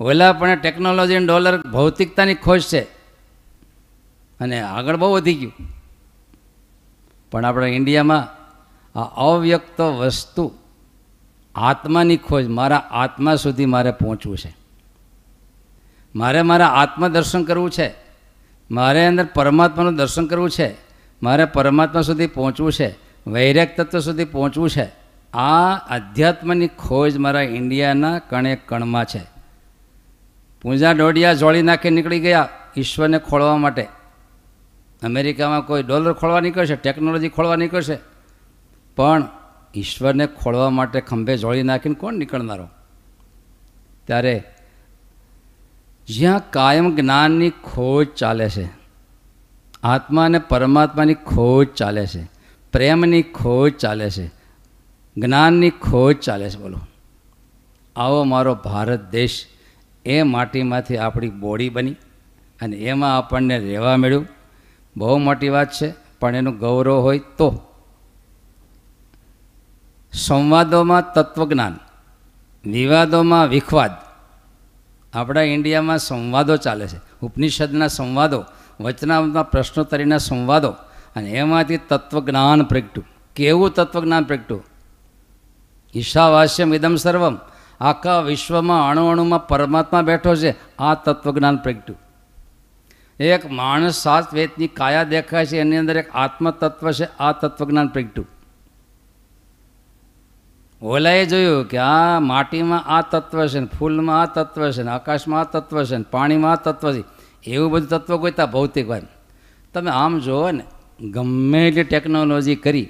ઓલા પણ ટેકનોલોજી ડોલર ભૌતિકતાની ખોજ છે. અને આગળ બહુ વધી ગયું. પણ આપણા ઇન્ડિયામાં આ અવ્યક્ત વસ્તુ આત્માની ખોજ, મારા આત્મા સુધી મારે પહોંચવું છે. મારે મારા આત્મદર્શન કરવું છે. મારે અંદર પરમાત્માનું દર્શન કરવું છે. મારે પરમાત્મા સુધી પહોંચવું છે. વૈરાગ તત્વ સુધી પહોંચવું છે. આ અધ્યાત્મની ખોજ મારા ઇન્ડિયાના કણે કણમાં છે. પૂંજા ડોડિયા જોડી નાખી નીકળી ગયા ઈશ્વરને ખોળવા માટે. અમેરિકામાં કોઈ ડોલર ખોળવા નીકળશે, ટેકનોલોજી ખોળવા નીકળશે. પણ ઈશ્વરને ખોળવા માટે ખંભે જોડી નાખીને કોણ નીકળનારો? ત્યારે જ્યાં કાયમ જ્ઞાનની ખોજ ચાલે છે. આત્મા અને પરમાત્માની ખોજ ચાલે છે. પ્રેમની ખોજ ચાલે છે. જ્ઞાનની ખોજ ચાલે છે. બોલો. આવો મારો ભારત દેશ, એ માટીમાંથી આપણી બોડી બની અને એમાં આપણને રહેવા મળ્યું. બહુ મોટી વાત છે, પણ એનું ગૌરવ હોય તો. સંવાદોમાં તત્વજ્ઞાન, વિવાદોમાં વિખવાદ આપણા ઇન્ડિયામાં સંવાદો ચાલે છે. ઉપનિષદના સંવાદો વચનામાં પ્રશ્નોત્તરીના સંવાદો અને એમાંથી તત્વજ્ઞાન પ્રગટ્યું કેવું તત્વજ્ઞાન પ્રગટ્યું ઈશાવાસ્યમ ઇદમ સર્વમ. આખા વિશ્વમાં અણુ અણુમાં પરમાત્મા બેઠો છે. આ તત્વજ્ઞાન પ્રગટ્યું એક માણસ સાત વેદની કાયા દેખાય છે. એની અંદર એક આત્મતત્વ છે. આ તત્વજ્ઞાન પ્રગટ્યું ઓલાએ જોયું કે આ માટીમાં આ તત્વ છે ને, ફૂલમાં આ તત્વ છે ને, આકાશમાં આ તત્વ છે ને, પાણીમાં આ તત્વ છે, એવું બધું તત્વ ત્યાં ભૌતિક હોય. તમે આમ જુઓ ને, ગમે એટલી ટેકનોલોજી કરી,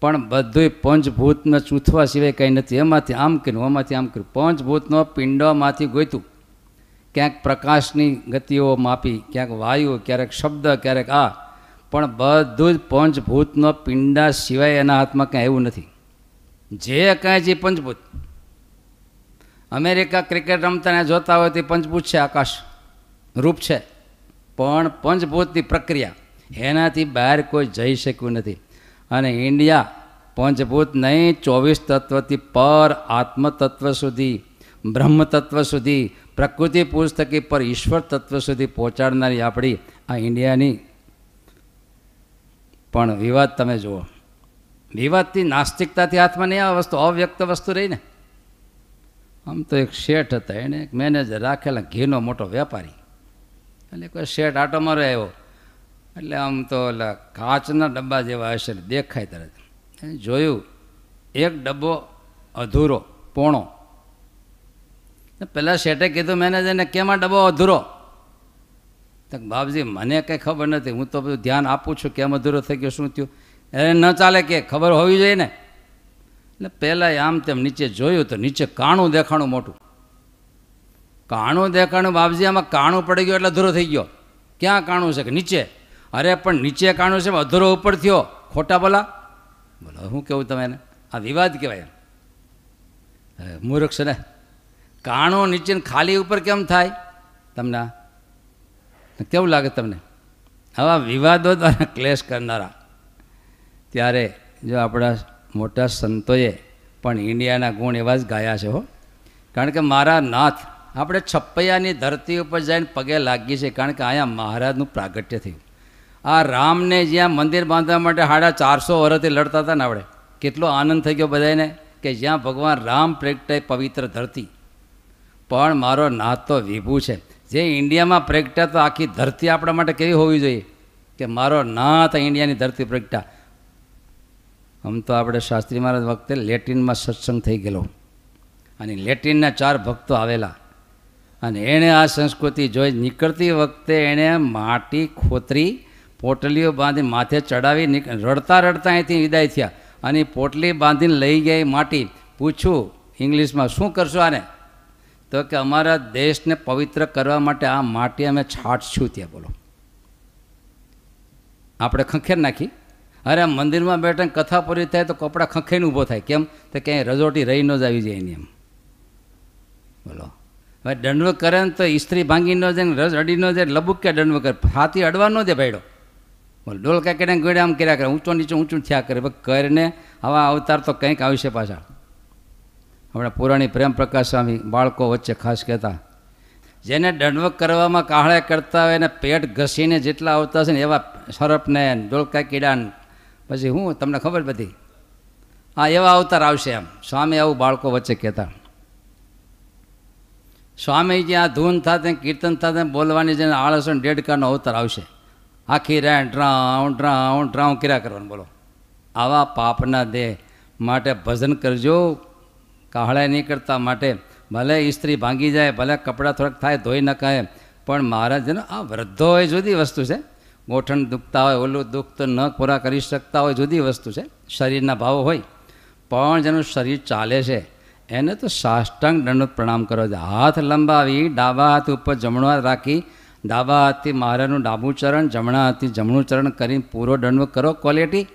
પણ બધુંય પંચભૂતને ચૂથવા સિવાય કંઈ નથી. એમાંથી આમ કર્યું એમાંથી આમ કર્યું. પંચભૂતનો પિંડોમાંથી ગોતું ક્યાંક પ્રકાશની ગતિઓ માપી, ક્યાંક વાયુ, ક્યારેક શબ્દ, ક્યારેક આ. પણ બધું જ પંચભૂતનો પિંડા સિવાય એના હાથમાં ક્યાંય એવું નથી. જે કાંઈ જે પંચભૂત. અમેરિકા ક્રિકેટ રમતાને જોતા હોય તે પંચભૂત છે આકાશ. રૂપ છે. પણ પંચભૂતની પ્રક્રિયા, એનાથી બહાર કોઈ જઈ શક્યું નથી. અને ઇન્ડિયા પંચભૂત નહીં, ચોવીસ તત્વથી પર આત્મતત્વ સુધી બ્રહ્મ તત્વ સુધી, પ્રકૃતિ પુસ્તકી પર ઈશ્વર તત્વ સુધી પહોંચાડનારી આપણી આ ઇન્ડિયાની પણ વિવાદ તમે જુઓ. વિવાદથી નાસ્તિકતાથી હાથમાં નહીં આ વસ્તુ, અવ્યક્ત વસ્તુ રહી ને. આમ તો એક શેઠ હતા એણે એક મેનેજર રાખેલા, ઘીનો મોટો વેપારી. એટલે કોઈ શેઠ આટો મારો આવ્યો. એટલે આમ તો એટલે કાચના ડબ્બા જેવા હશે ને, દેખાય તરત. જોયું, એક ડબ્બો અધૂરો, પોણો. પહેલાં શેઠે કીધું મેનેજરને કેમ આ ડબ્બો અધૂરો? તો બાપજી, મને કંઈ ખબર નથી, હું તો બધું ધ્યાન આપું છું, કેમ અધૂરો થઈ ગયો, શું થયું? એને ન ચાલે કે, ખબર હોવી જોઈએ ને? એટલે પહેલાં આમ તેમ નીચે જોયું તો નીચે કાણું દેખાણું મોટું. કાણું દેખાણું બાપજી, આમાં કાણું પડી ગયું એટલે અધૂરો થઈ ગયો. ક્યાં કાણું છે કે નીચે? અરે પણ નીચે કાણું છે, અધૂરો ઉપર થયો. ખોટા બોલા? બોલો, હું કેવું તમે એને? આ વિવાદ કહેવાય મૂર્ખ છે ને? કાણું નીચે ખાલી ઉપર કેમ થાય તમને? કેવું લાગે તમને? આવા વિવાદો દ્વારા ક્લેશ કરનારા. ત્યારે જો આપણા મોટા સંતોએ પણ ઇન્ડિયાના ગુણ એવા જ ગાયા છે હો. કારણ કે મારા નાથ આપણે છપ્પૈયાની ધરતી ઉપર જઈને પગે લાગીએ છીએ કારણ કે અહીંયા મહારાજનું પ્રાગટ્ય થયું. આ રામને જ્યાં મંદિર બાંધવા માટે સાડા ચારસો વર્ષથી લડતા હતા ને આપણે, કેટલો આનંદ થઈ ગયો બધાને કે જ્યાં ભગવાન રામ પ્રગટાય પવિત્ર ધરતી. પણ મારો નાથ તો વિભુ છે. જે ઇન્ડિયામાં પ્રગટા તો આખી ધરતી આપણા માટે કેવી હોવી જોઈએ? કે મારો નાથ ઇન્ડિયાની ધરતી પ્રગટા આમ તો આપણે શાસ્ત્રી મહારાજ વખતે લેટિનમાં સત્સંગ થઈ ગયેલો. અને લેટિનના ચાર ભક્તો આવેલા. અને એણે આ સંસ્કૃતિ જોઈ, નીકળતી વખતે એણે માટી, ખોતરી, પોટલીઓ બાંધી માથે ચડાવી રડતા રડતા અહીંથી વિદાય થયા. અને પોટલી બાંધીને લઈ ગઈ માટી. પૂછું ઇંગ્લિશમાં શું કરશો આને? તો કે, અમારા દેશને પવિત્ર કરવા માટે આ માટી અમે છાંટશું. ત્યાં બોલો. આપણે ખંખેર નાખી. અરે મંદિરમાં બેઠા કથા પૂરી થાય તો કપડાં ખંખેને ઊભો થાય. કેમ? તો ક્યાંય રજોટી રહી ન જ આવી જાય એની એમ. બોલો. હવે દંડવક કરે ને તો ઇસ્ત્રી ભાંગી ન જાય રસ અડી ન જાય લબુક કે દંડવ કરે. હાથી અડવા ન દે ભાઈડો. બોલ, ડોલ કાંઈ ગોળે આમ કર્યા કરે. ઊંચો નીચે ઊંચું થયા કરે. કરીને આવા અવતાર તો કંઈક આવશે પાછા. હમણાં પુરાણી પ્રેમ પ્રકાશ સ્વામી બાળકો વચ્ચે ખાસ કહેતા. જેને દંડવક કરવામાં કાહળે કરતા હોય એને પેટ ઘસીને જેટલા આવતા છે ને એવા સરપને ડોલકા કીડાને પછી હું, તમને ખબર બધી? હા, એવા અવતાર આવશે એમ સ્વામી આવું બાળકો વચ્ચે કહેતા. સ્વામી જ્યાં ધૂન થાતે, કીર્તન થાતે, બોલવાની જેને આળસ ડેડકાનો અવતાર આવશે. આખી રે ડ્રાઉ ડ્રાઉ ડ્રાઉ કર્યા કરવાનું, બોલો. આવા પાપના દેહ માટે ભજન કરજો. કાહળા નહીં કરતા માટે. ભલે ઇસ્ત્રી ભાંગી જાય, ભલે કપડાં થોડાક થાય, ધોઈ નખાય, પણ મહારાજને આ વૃદ્ધો એ જુદી વસ્તુ છે. ગોઠણ દુખતા હોય, ઓલું દુઃખ તો ન પૂરા કરી શકતા હોય, જુદી વસ્તુ છે. શરીરના ભાવો હોય, પણ જેનું શરીર ચાલે છે, એને તો સાષ્ટાંગ દંડ પ્રણામ કરો. છે હાથ લંબાવી, ડાબા હાથ ઉપર જમણો હાથ રાખી, ડાબા હાથથી મહારાજનું ડાબું ચરણ, જમણા હાથથી જમણું ચરણ કરીને પૂરો દંડવત કરો. ક્વોલિટી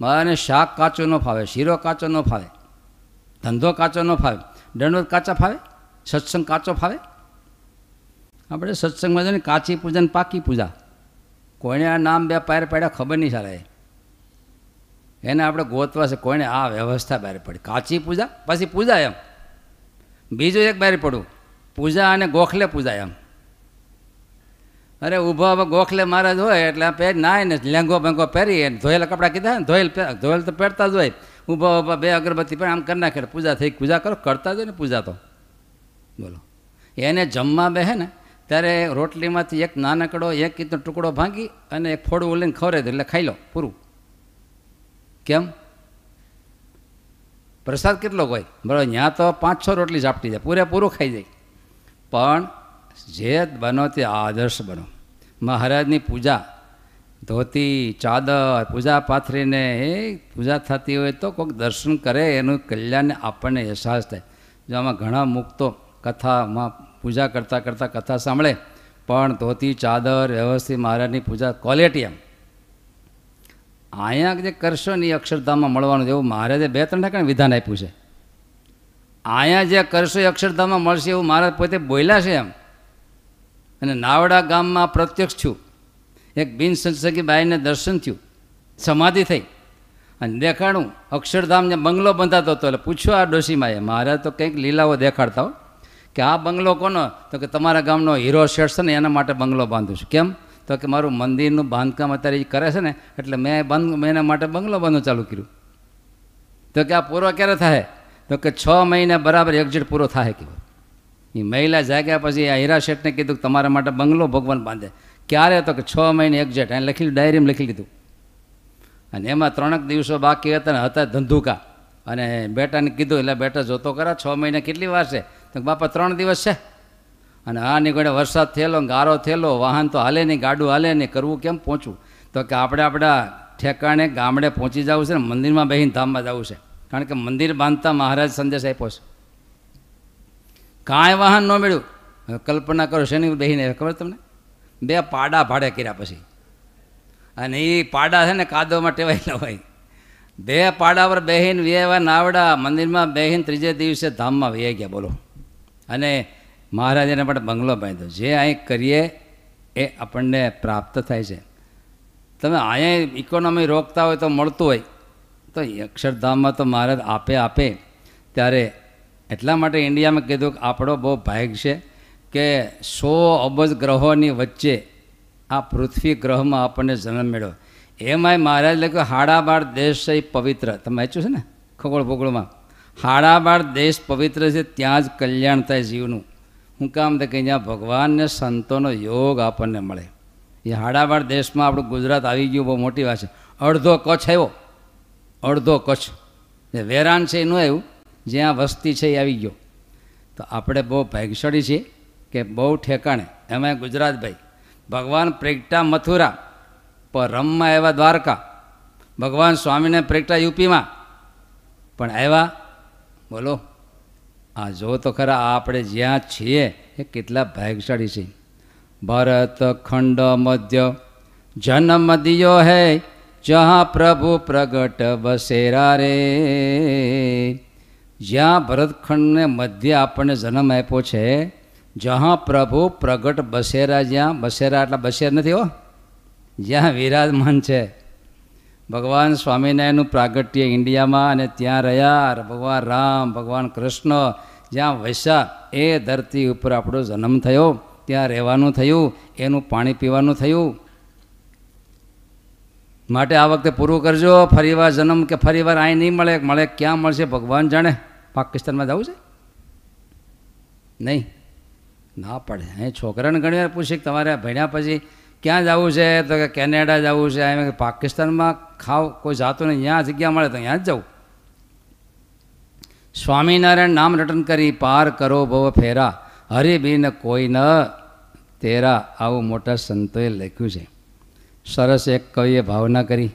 મહારાજને શાક કાચો ન ફાવે, શીરો કાચો ન ફાવે, ધંધો કાચો ન ફાવે. દંડવત કાચા ફાવે? સત્સંગ કાચો ફાવે? આપણે સત્સંગમાં જોઈએ કાચી પૂજા ને પાકી પૂજા. કોઈને આ નામ બે પાર પાડ્યા ખબર નહીં ચાલે. એને આપણે ગોતવા છે, કોઈને આ વ્યવસ્થા બહાર પડી. કાચી પૂજા, પછી પૂજા એમ. બીજું એક બહાર પડું પૂજા અને ગોખલે પૂજા એમ. અરે ઊભા હવે ગોખલે મહારાજ હોય એટલે પહેર નાય ને લેંગો બેંગો પહેરી ધોયેલા કપડાં કીધા ને, ધોયેલ ધોયેલ તો પહેરતા જ હોય. ઊભા ઊભા, બે અગરબત્તી પણ આમ કરી નાખે. પૂજા થઈ, પૂજા કરો, કરતા જ હોય ને પૂજા તો. બોલો. એને જમવા બેહે ને ત્યારે રોટલીમાંથી એક નાનકડો, એક કીધો ટુકડો ભાંગી અને એક ફોડું લઈને ખવડાવી દે એટલે ખાઈ લો, પૂરું. કેમ? પ્રસાદ કેટલો હોય? બરાબર ત્યાં તો પાંચ છ રોટલી ઝાપટી જાય પૂરેપૂરું ખાઈ જાય. પણ જે બનો તે આદર્શ બનો. મહારાજની પૂજા, ધોતી, ચાદર, પૂજા પાથરીને, એ પૂજા થતી હોય તો કોઈક દર્શન કરે, એનું કલ્યાણ આપણને અહેસાસ થાય. જો આમાં ઘણા મુક્તો કથામાં પૂજા કરતાં કરતાં કથા સાંભળે. પણ ધોતી ચાદર, વ્યવસ્થિત મહારાજની પૂજા ક્વોલિટી એમ. અહીંયા જે કરશો ને એ અક્ષરધામમાં મળવાનું એવું મહારાજે બે ત્રણ ટકા વિધાન આપ્યું છે. અહીંયા જે કરશો એ અક્ષરધામમાં મળશે એવું મહારાજ પોતે બોલ્યા છે એમ. અને નાવડા ગામમાં પ્રત્યક્ષ છું. એક બિન સંસર્ગી બાઈને દર્શન થયું. સમાધિ થઈ. અને દેખાડું અક્ષરધામ જે બંગલો બંધાતો હતો એટલે પૂછ્યું આ ડોશીમાએ મહારાજ તો કંઈક લીલાઓ દેખાડતા હો. કે આ બંગલો કોનો? તો કે તમારા ગામનો હીરો શેઠ છે ને, એના માટે બંગલો બાંધું છું. કેમ? તો કે મારું મંદિરનું બાંધકામ અત્યારે એ કરે છે ને, એટલે મેં બંધ, મેં એના માટે બંગલો બાંધવું ચાલુ કર્યું. તો કે આ પૂરો ક્યારે થાય? તો કે છ મહિને બરાબર એક્ઝિટ પૂરો થાય કીધું એ મહિલા જાગ્યા પછી આ હીરા શેઠને કીધું કે તમારા માટે બંગલો ભગવાન બાંધે. ક્યારે? તો કે છ મહિને એક્ઝેટ એને લખી ડાયરીમાં લખી લીધું. અને એમાં ત્રણેક દિવસો બાકી હતા ને, હતા ધંધુકા. અને બેટાને કીધું એટલે બેટા, જોતો કરા, છ મહિને કેટલી વાર છે? તો બાપા, ત્રણ દિવસ છે. અને આ નીકળે વરસાદ થયેલો, ગારો થયેલો, વાહન તો હાલે નહીં, ગાડું હાલે નહીં, કરવું કેમ પહોંચવું? તો કે, આપણે આપણા ઠેકાણે, ગામડે પહોંચી જવું છે ને, મંદિરમાં બેહીને ધામમાં જવું છે. કારણ કે મંદિર બાંધતા મહારાજ સંદેશ આપ્યો છે. કાંઈ વાહન ન મળ્યું. કલ્પના કરો, શેની બેહીને, ખબર તમને? બે પાડા ભાડે કર્યા પછી. અને એ પાડા છે ને, કાદવમાં ટેવાયેલા હોય. બે પાડા પર બેહીન વ્યવા નાવડા, મંદિરમાં બેહીન ત્રીજે દિવસે ધામમાં વહી ગયા, બોલો. અને મહારાજાને પણ બંગલો બાંધ્યો. જે અહીં કરીએ એ આપણને પ્રાપ્ત થાય છે. તમે અહીંયા ઇકોનોમી રોકતા હોય તો મળતું હોય. તો અક્ષરધામમાં તો મહારાજ આપે આપે. ત્યારે એટલા માટે ઇન્ડિયામાં કીધું કે આપણો બહુ ભાગ છે કે સો અબજ ગ્રહોની વચ્ચે આ પૃથ્વી ગ્રહમાં આપણને જન્મ મળ્યો એમાંય મહારાજ લખ્યું, હાડાબાળ દેશ છે એ પવિત્ર. તમે વાંચ્યું છે ને ખગોળ ભૂગોળમાં હાડાબાળ દેશ પવિત્ર છે, ત્યાં જ કલ્યાણ થાય જીવનું. હું કામ તો કે અહીંયા ભગવાનને, સંતોનો યોગ આપણને મળે. એ હાડાબાળ દેશમાં આપણું ગુજરાત આવી ગયું, બહુ મોટી વાત છે. અડધો કચ્છ આવ્યો. અડધો કચ્છ. જે વેરાન છે, એનું આવ્યું. જ્યાં વસ્તી છે, એ આવી ગયો. તો આપણે બહુ ભાગ્યશાળી છીએ કે બહુ ઠેકાણે. એમાં ગુજરાતભાઈ ભગવાન પ્રેગટા મથુરા. પર રમમાં આવ્યા દ્વારકા. ભગવાન સ્વામીને પ્રેક્ટા યુપીમાં. પણ આવ્યા? બોલો. આ જો તો ખરા આપણે જ્યાં છીએ એ કેટલા ભાગશાળી છે ભરત, ખંડ, મધ્ય. જન્મ દિયો હે, જહાં પ્રભુ પ્રગટ બસેરા રે. જ્યાં ભરતખંડને મધ્ય આપણને જન્મ આપ્યો છે, જહાં પ્રભુ પ્રગટ બસેરા જ્યાં બસેરા એટલા બસેર નથી હો. જ્યાં વિરાજમાન છે. ભગવાન સ્વામિનારાયણનું પ્રાગટ્ય ઇન્ડિયામાં અને ત્યાં રહ્યા ભગવાન રામ, ભગવાન કૃષ્ણ, જ્યાં વૈશા એ ધરતી ઉપર આપણો જન્મ થયો, ત્યાં રહેવાનું થયું, એનું પાણી પીવાનું થયું. માટે આ વખતે પૂરું કરજો, ફરીવાર જન્મ કે ફરીવાર અહીં નહીં મળે મળે ક્યાં મળશે ભગવાન જાણે. પાકિસ્તાનમાં જવું છે? નહીં. ના પડે. અહીં છોકરાને ઘણી વાર પૂછે તમારે ભણ્યા પછી ક્યાં જવું છે? તો કે કેનેડા જવું છે. એમ પાકિસ્તાનમાં ખાવ, કોઈ જાતું નહીં. ત્યાં જગ્યા મળે તો ત્યાં જ જવું. સ્વામિનારાયણ નામ રટન કરી, પાર કરો ભવ ફેરા. હરિબીન કોઈ ન તેરા. આવું મોટા સંતોએ લખ્યું છે. સરસ એક કવિએ ભાવના કરી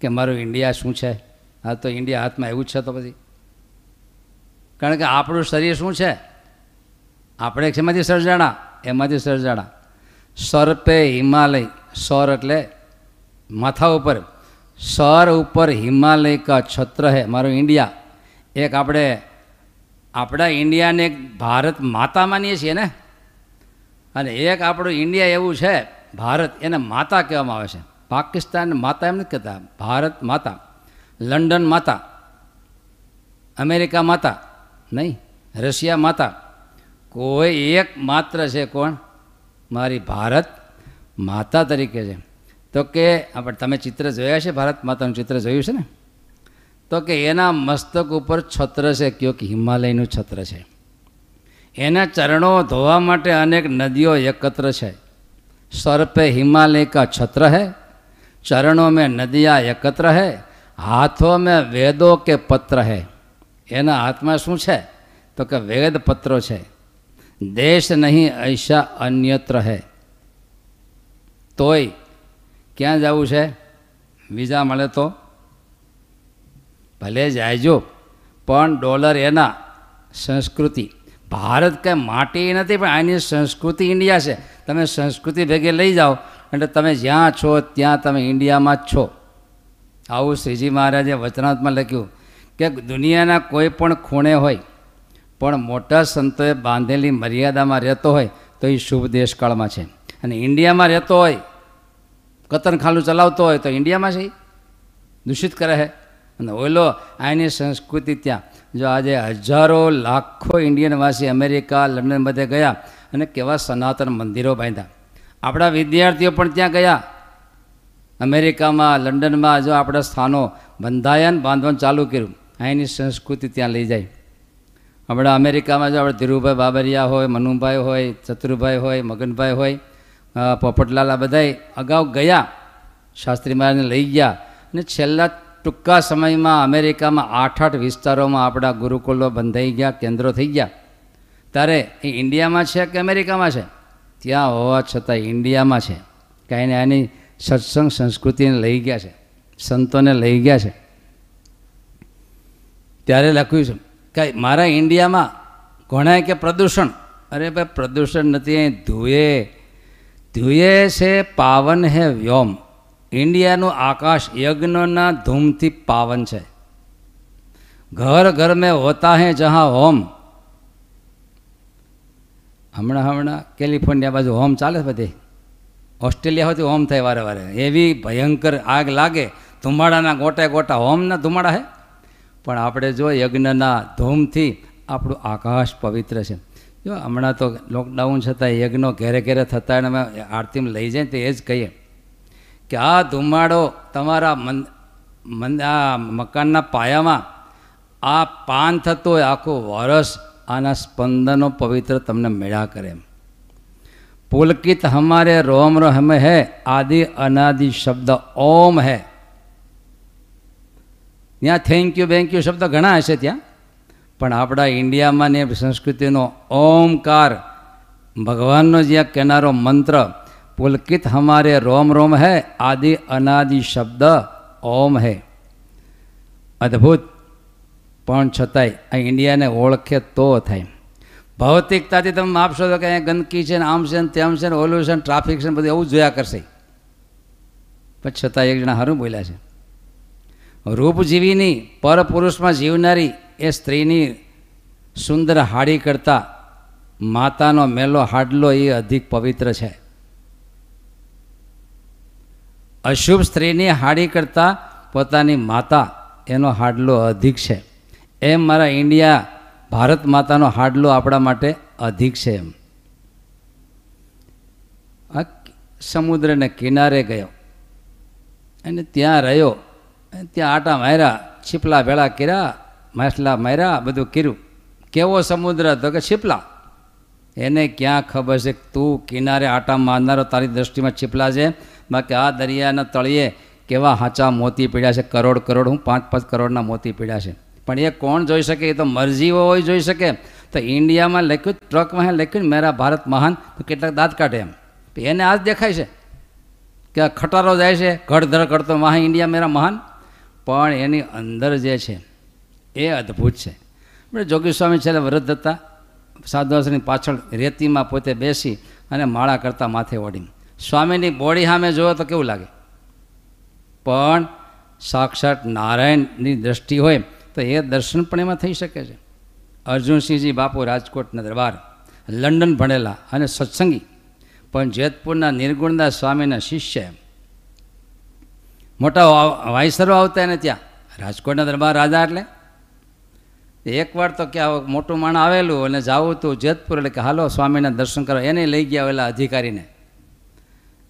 કે મારું ઇન્ડિયા શું છે? આ તો ઇન્ડિયા હાથમાં એવું જ છે તો પછી. કારણ કે આપણું શરીર શું છે? આપણે એમાંથી સર્જાણા? એમાંથી સર્જાણા. સર્પે હિમાલય. સર એટલે માથા ઉપર. સર ઉપર હિમાલય કા છત્ર હે. મારું ઇન્ડિયા. એક આપણે, આપણા ઇન્ડિયાને એક ભારત માતા માનીએ છીએ ને? અને એક આપણું ઇન્ડિયા એવું છે, ભારત એને માતા કહેવામાં આવે છે. પાકિસ્તાન માતા એમ નથી કહેતા. ભારત માતા. લંડન માતા. અમેરિકા માતા. નહીં. રશિયા માતા. કોઈ એક માત્ર છે કોણ? મારી ભારત માતા તરીકે છે. તો કે આપણે તમે ચિત્ર જોયા છે, ભારત માતાનું ચિત્ર જોયું છે ને? તો કે એના મસ્તક ઉપર છત્ર છે, કયો કે હિમાલયનું છત્ર છે. એના ચરણો ધોવા માટે અનેક નદીઓ એકત્ર છે. સર્પે હિમાલય કા છત્ર હૈ, ચરણો મેં નદિયા એકત્ર હે, હાથો મેં વેદો કે પત્ર હૈ. એના હાથમાં શું છે? તો કે વેદ પત્રો છે. દેશ નહીં ऐसा અન્યત્ર है તોય ક્યાં જવું છે વિઝા મળે તો ભલે જાયજો પણ ડોલર એના સંસ્કૃતિ ભારત કંઈ માટી નથી પણ આની સંસ્કૃતિ ઇન્ડિયા છે તમે સંસ્કૃતિ ભેગે લઈ જાઓ એટલે તમે જ્યાં છો ત્યાં તમે ઇન્ડિયામાં જ છો આવું શ્રીજી મહારાજે વચનાત્મા લખ્યું કે દુનિયાના કોઈ પણ ખૂણે હોય પણ મોટા સંતોએ બાંધેલી મર્યાદામાં રહેતો હોય તો એ શુભ દેશકાળમાં છે. અને ઇન્ડિયામાં રહેતો હોય કતરખાનું ચલાવતો હોય તો ઇન્ડિયામાં છે દૂષિત કરે છે અને ઓલો આની સંસ્કૃતિ ત્યાં. જો આજે હજારો લાખો ઇન્ડિયનવાસી અમેરિકા, લંડન બધે ગયા અને કેવા સનાતન મંદિરો બાંધ્યા. આપણા વિદ્યાર્થીઓ પણ ત્યાં ગયા. અમેરિકામાં, લંડનમાં જો આપણા સ્થાનો બંધાયન બાંધવાનું ચાલુ કર્યું અહીંની સંસ્કૃતિ ત્યાં લઈ જાય. હમણાં અમેરિકામાં જો આપણે ધીરુભાઈ બાબરિયા હોય, મનુભાઈ હોય, ચતુરભાઈ હોય, મગનભાઈ હોય પોપટલાલ આ બધાય અગાઉ ગયા, શાસ્ત્રી મહારાજને લઈ ગયા. અને છેલ્લા ટૂંકા સમયમાં અમેરિકામાં આઠ આઠ વિસ્તારોમાં આપણા ગુરુકુલો બંધાઈ ગયા, કેન્દ્રો થઈ ગયા. ત્યારે એ ઇન્ડિયામાં છે કે અમેરિકામાં છે? ત્યાં હોવા છતાં ઇન્ડિયામાં છે. કાંઈને આની સત્સંગ સંસ્કૃતિને લઈ ગયા છે. સંતોને લઈ ગયા છે. ત્યારે લખ્યું છે કે મારા ઇન્ડિયામાં ઘણાય કે પ્રદૂષણ? અરે ભાઈ, પ્રદૂષણ નથી, અહીં ધુએ. ધુએ છે પાવન હે વ્યોમ. ઇન્ડિયાનું આકાશ યજ્ઞના ધૂમથી પાવન છે. ઘર ઘર મેં હોતા હે જહા હોમ. હમણાં હમણાં કેલિફોર્નિયા બાજુ હોમ ચાલે બધે. ઓસ્ટ્રેલિયા હોતી હોમ થાય વારે વારે. એવી ભયંકર આગ લાગે. ધુમાડાના ગોટા ગોટા હોમના ધુમાડા હે? પણ આપણે જો યજ્ઞના ધૂમથી આપણું આકાશ પવિત્ર છે. જો હમણાં તો લોકડાઉન છતાં યજ્ઞો ઘેરે ઘેરે થતા અને અમે આરતીમાં લઈ જાય તો એ જ કહીએ કે આ ધુમાડો તમારા મન મન, આ મકાનના પાયામાં આ પાન થતું હોય, આખું વરસ આના સ્પંદનો પવિત્ર તમને મેળા કરે. એમ પુલકિત હમારે રોમ રોમ હે, આદિ અનાદિ શબ્દ ઓમ હે. ત્યાં થેન્ક યુ બેન્ક યુ શબ્દ ઘણા હશે ત્યાં. પણ આપણા ઇન્ડિયામાં ને સંસ્કૃતિનો ઓમકાર, ભગવાનનો જ્યાં કહેનારો મંત્ર, પુલકિત હમારે રોમ રોમ હે, આદિ અનાદિ શબ્દ ઓમ હે. અદ્ભુત. પણ છતાંય આ ઇન્ડિયાને ઓળખે તો થાય. ભૌતિકતાથી તમે માપશો તો કે અહીંયા ગંદકી છે ને આમ છે ને તેમ છે ને ઓલું છે ને ટ્રાફિક છે ને બધું એવું જોયા કરશે. પણ છતાં એક જણા સારું બોલ્યા છે. રૂપજીવીની પરપુરુષમાં જીવનારી એ સ્ત્રીની સુંદર હાડી કરતાં માતાનો મેલો હાડલો એ અધિક પવિત્ર છે. અશુભ સ્ત્રીની હાડી કરતાં પોતાની માતા એનો હાડલો અધિક છે. એમ મારા ઇન્ડિયા, ભારત માતાનો હાડલો આપણા માટે અધિક છે એમ. આ સમુદ્રને કિનારે ગયો. અને ત્યાં રહ્યો. ત્યાં આટા માર્યા, છીપલા ભેળા કર્યા, માછલા માર્યા, બધું કર્યું. કેવો સમુદ્ર તો કે છીપલા? એને ક્યાં ખબર છે? તું કિનારે આટા મારનારો તારી દ્રષ્ટિમાં છીપલા છે? બાકી આ દરિયાના તળિયે કેવા હાચા મોતી પીડ્યા છે? કરોડ કરોડ, હું પાંચ પાંચ કરોડના મોતી પીડ્યા છે. પણ એ કોણ જોઈ શકે? એ તો મરજી હોય જોઈ શકે. તો ઇન્ડિયામાં લખ્યું, ટ્રકમાં લખ્યું ને મેરા ભારત મહાન, તો કેટલાક દાંત કાઢે એમ. એને આ દેખાય છે. કે ખટારો જાય છે, ઘડધડ કરતો મહા ઇન્ડિયા મેરા મહાન. પણ એની અંદર જે છે, એ અદ્ભુત છે. જોગી સ્વામી છેલ્લે વૃદ્ધ હતા સાધુઆશ્રમની પાછળ રેતીમાં પોતે બેસી અને માળા કરતા માથે ઓડી સ્વામીની બોડી સામે જોયો તો કેવું લાગે? પણ સાક્ષાત નારાયણની દ્રષ્ટિ હોય તો એ દર્શન પણ એમાં થઈ શકે છે. અર્જુનસિંહજી બાપુ રાજકોટના દરબાર, લંડન ભણેલા અને સત્સંગી. પણ જેતપુરના નિર્ગુણદાસ સ્વામીના શિષ્ય મોટા વાયસરો આવતા ને ત્યાં. રાજકોટના દરબાર રાજા એટલે. એકવાર તો કે મોટું માણ આવેલું અને જાવું તું જેતપુર એટલે કે, હાલો સ્વામીના દર્શન કરો. એને લઈ ગયા પેલા અધિકારીને.